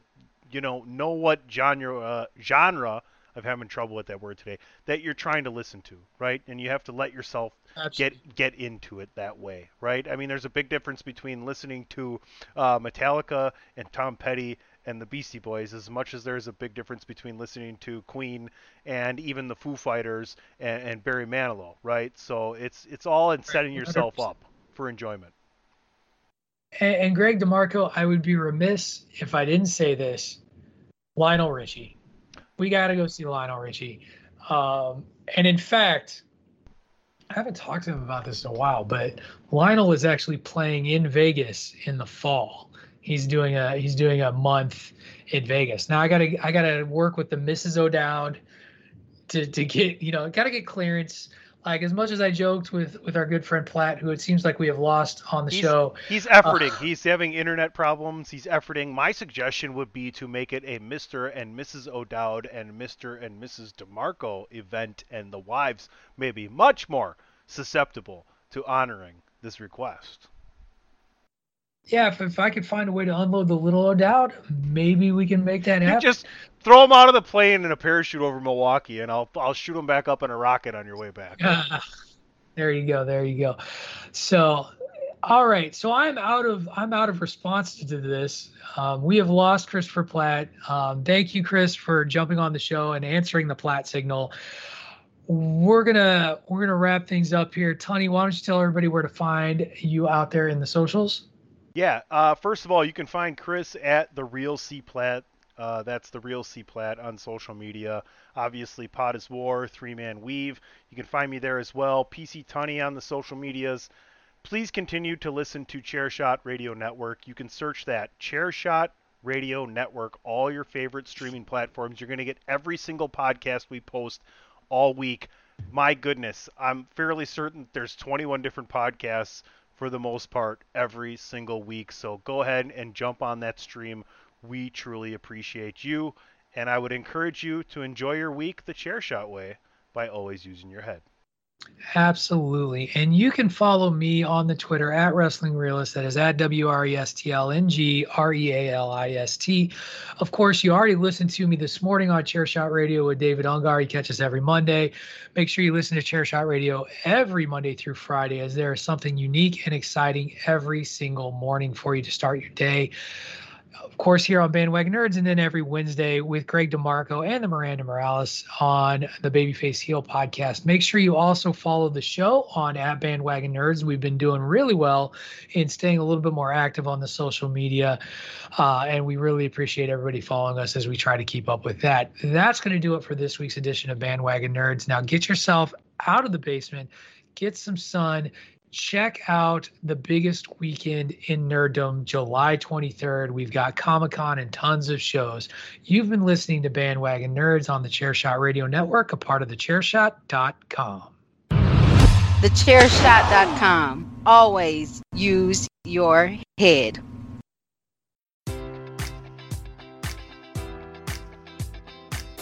you know know what genre uh, genre I'm having trouble with that word today. That you're trying to listen to, right? And you have to let yourself Absolutely. get get into it that way, right? I mean, there's a big difference between listening to uh, Metallica and Tom Petty and the Beastie Boys, as much as there's a big difference between listening to Queen and even the Foo Fighters and, and Barry Manilow, right? So it's it's all in setting yourself 100. up for enjoyment. And, and Greg DeMarco, I would be remiss if I didn't say this. Lionel Richie. We got to go see Lionel Richie. Um, and in fact, I haven't talked to him about this in a while, but Lionel is actually playing in Vegas in the fall. He's doing a he's doing a month in Vegas. Now I gotta I gotta work with the Mrs. O'Dowd to to get you know gotta get clearance. Like as much as I joked with with our good friend Platt, who it seems like we have lost on the he's, show. He's efforting. Uh, he's having internet problems. He's efforting. My suggestion would be to make it a Mr. and Mrs. O'Dowd and Mr. and Mrs. DeMarco event, and the wives may be much more susceptible to honoring this request. Yeah, if, if I could find a way to unload the little O'Dowd, maybe we can make that happen. Just throw him out of the plane in a parachute over Milwaukee, and I'll I'll shoot him back up in a rocket on your way back. there you go. There you go. So, all right. So I'm out of I'm out of response to this. Um, we have lost Christopher Platt. Um, thank you, Chris, for jumping on the show and answering the Platt signal. We're gonna we're gonna wrap things up here. Tony, why don't you tell everybody where to find you out there in the socials? Yeah. Uh, first of all, you can find Chris at the Real C Platt. Uh, that's the Real C Platt on social media. Obviously, Pot is War, Three Man Weave. You can find me there as well. PC Tunney on the social medias. Please continue to listen to Chairshot Radio Network. You can search that Chairshot Radio Network, all your favorite streaming platforms. You're going to get every single podcast we post all week. My goodness, I'm fairly certain there's 21 different podcasts for the most part every single week. So go ahead and jump on that stream. We truly appreciate you. And I would encourage you to enjoy your week the chair shot way. by always using your head. Absolutely. And you can follow me on the Twitter at Wrestling Realist. That is at W R E S T L N G R E A L I S T. Of course, you already listened to me this morning on Chairshot Radio with David Ungar. He catches every Monday. Make sure you listen to Chairshot Radio every Monday through Friday, as there is something unique and exciting every single morning for you to start your day of course, here on Bandwagon Nerds, and then every Wednesday with Greg DeMarco and the Miranda Morales on the Babyface Heel podcast. Make sure you also follow the show on at Bandwagon Nerds. We've been doing really well in staying a little bit more active on the social media, uh, and we really appreciate everybody following us as we try to keep up with that. That's going to do it for this week's edition of Bandwagon Nerds. Now, get yourself out of the basement, get some sun check out the biggest weekend in nerddom july 23rd we've got comic-con and tons of shows. You've been listening to bandwagon nerds on the chairshot radio network a part of the chairshot.com thechairshot.com always use your head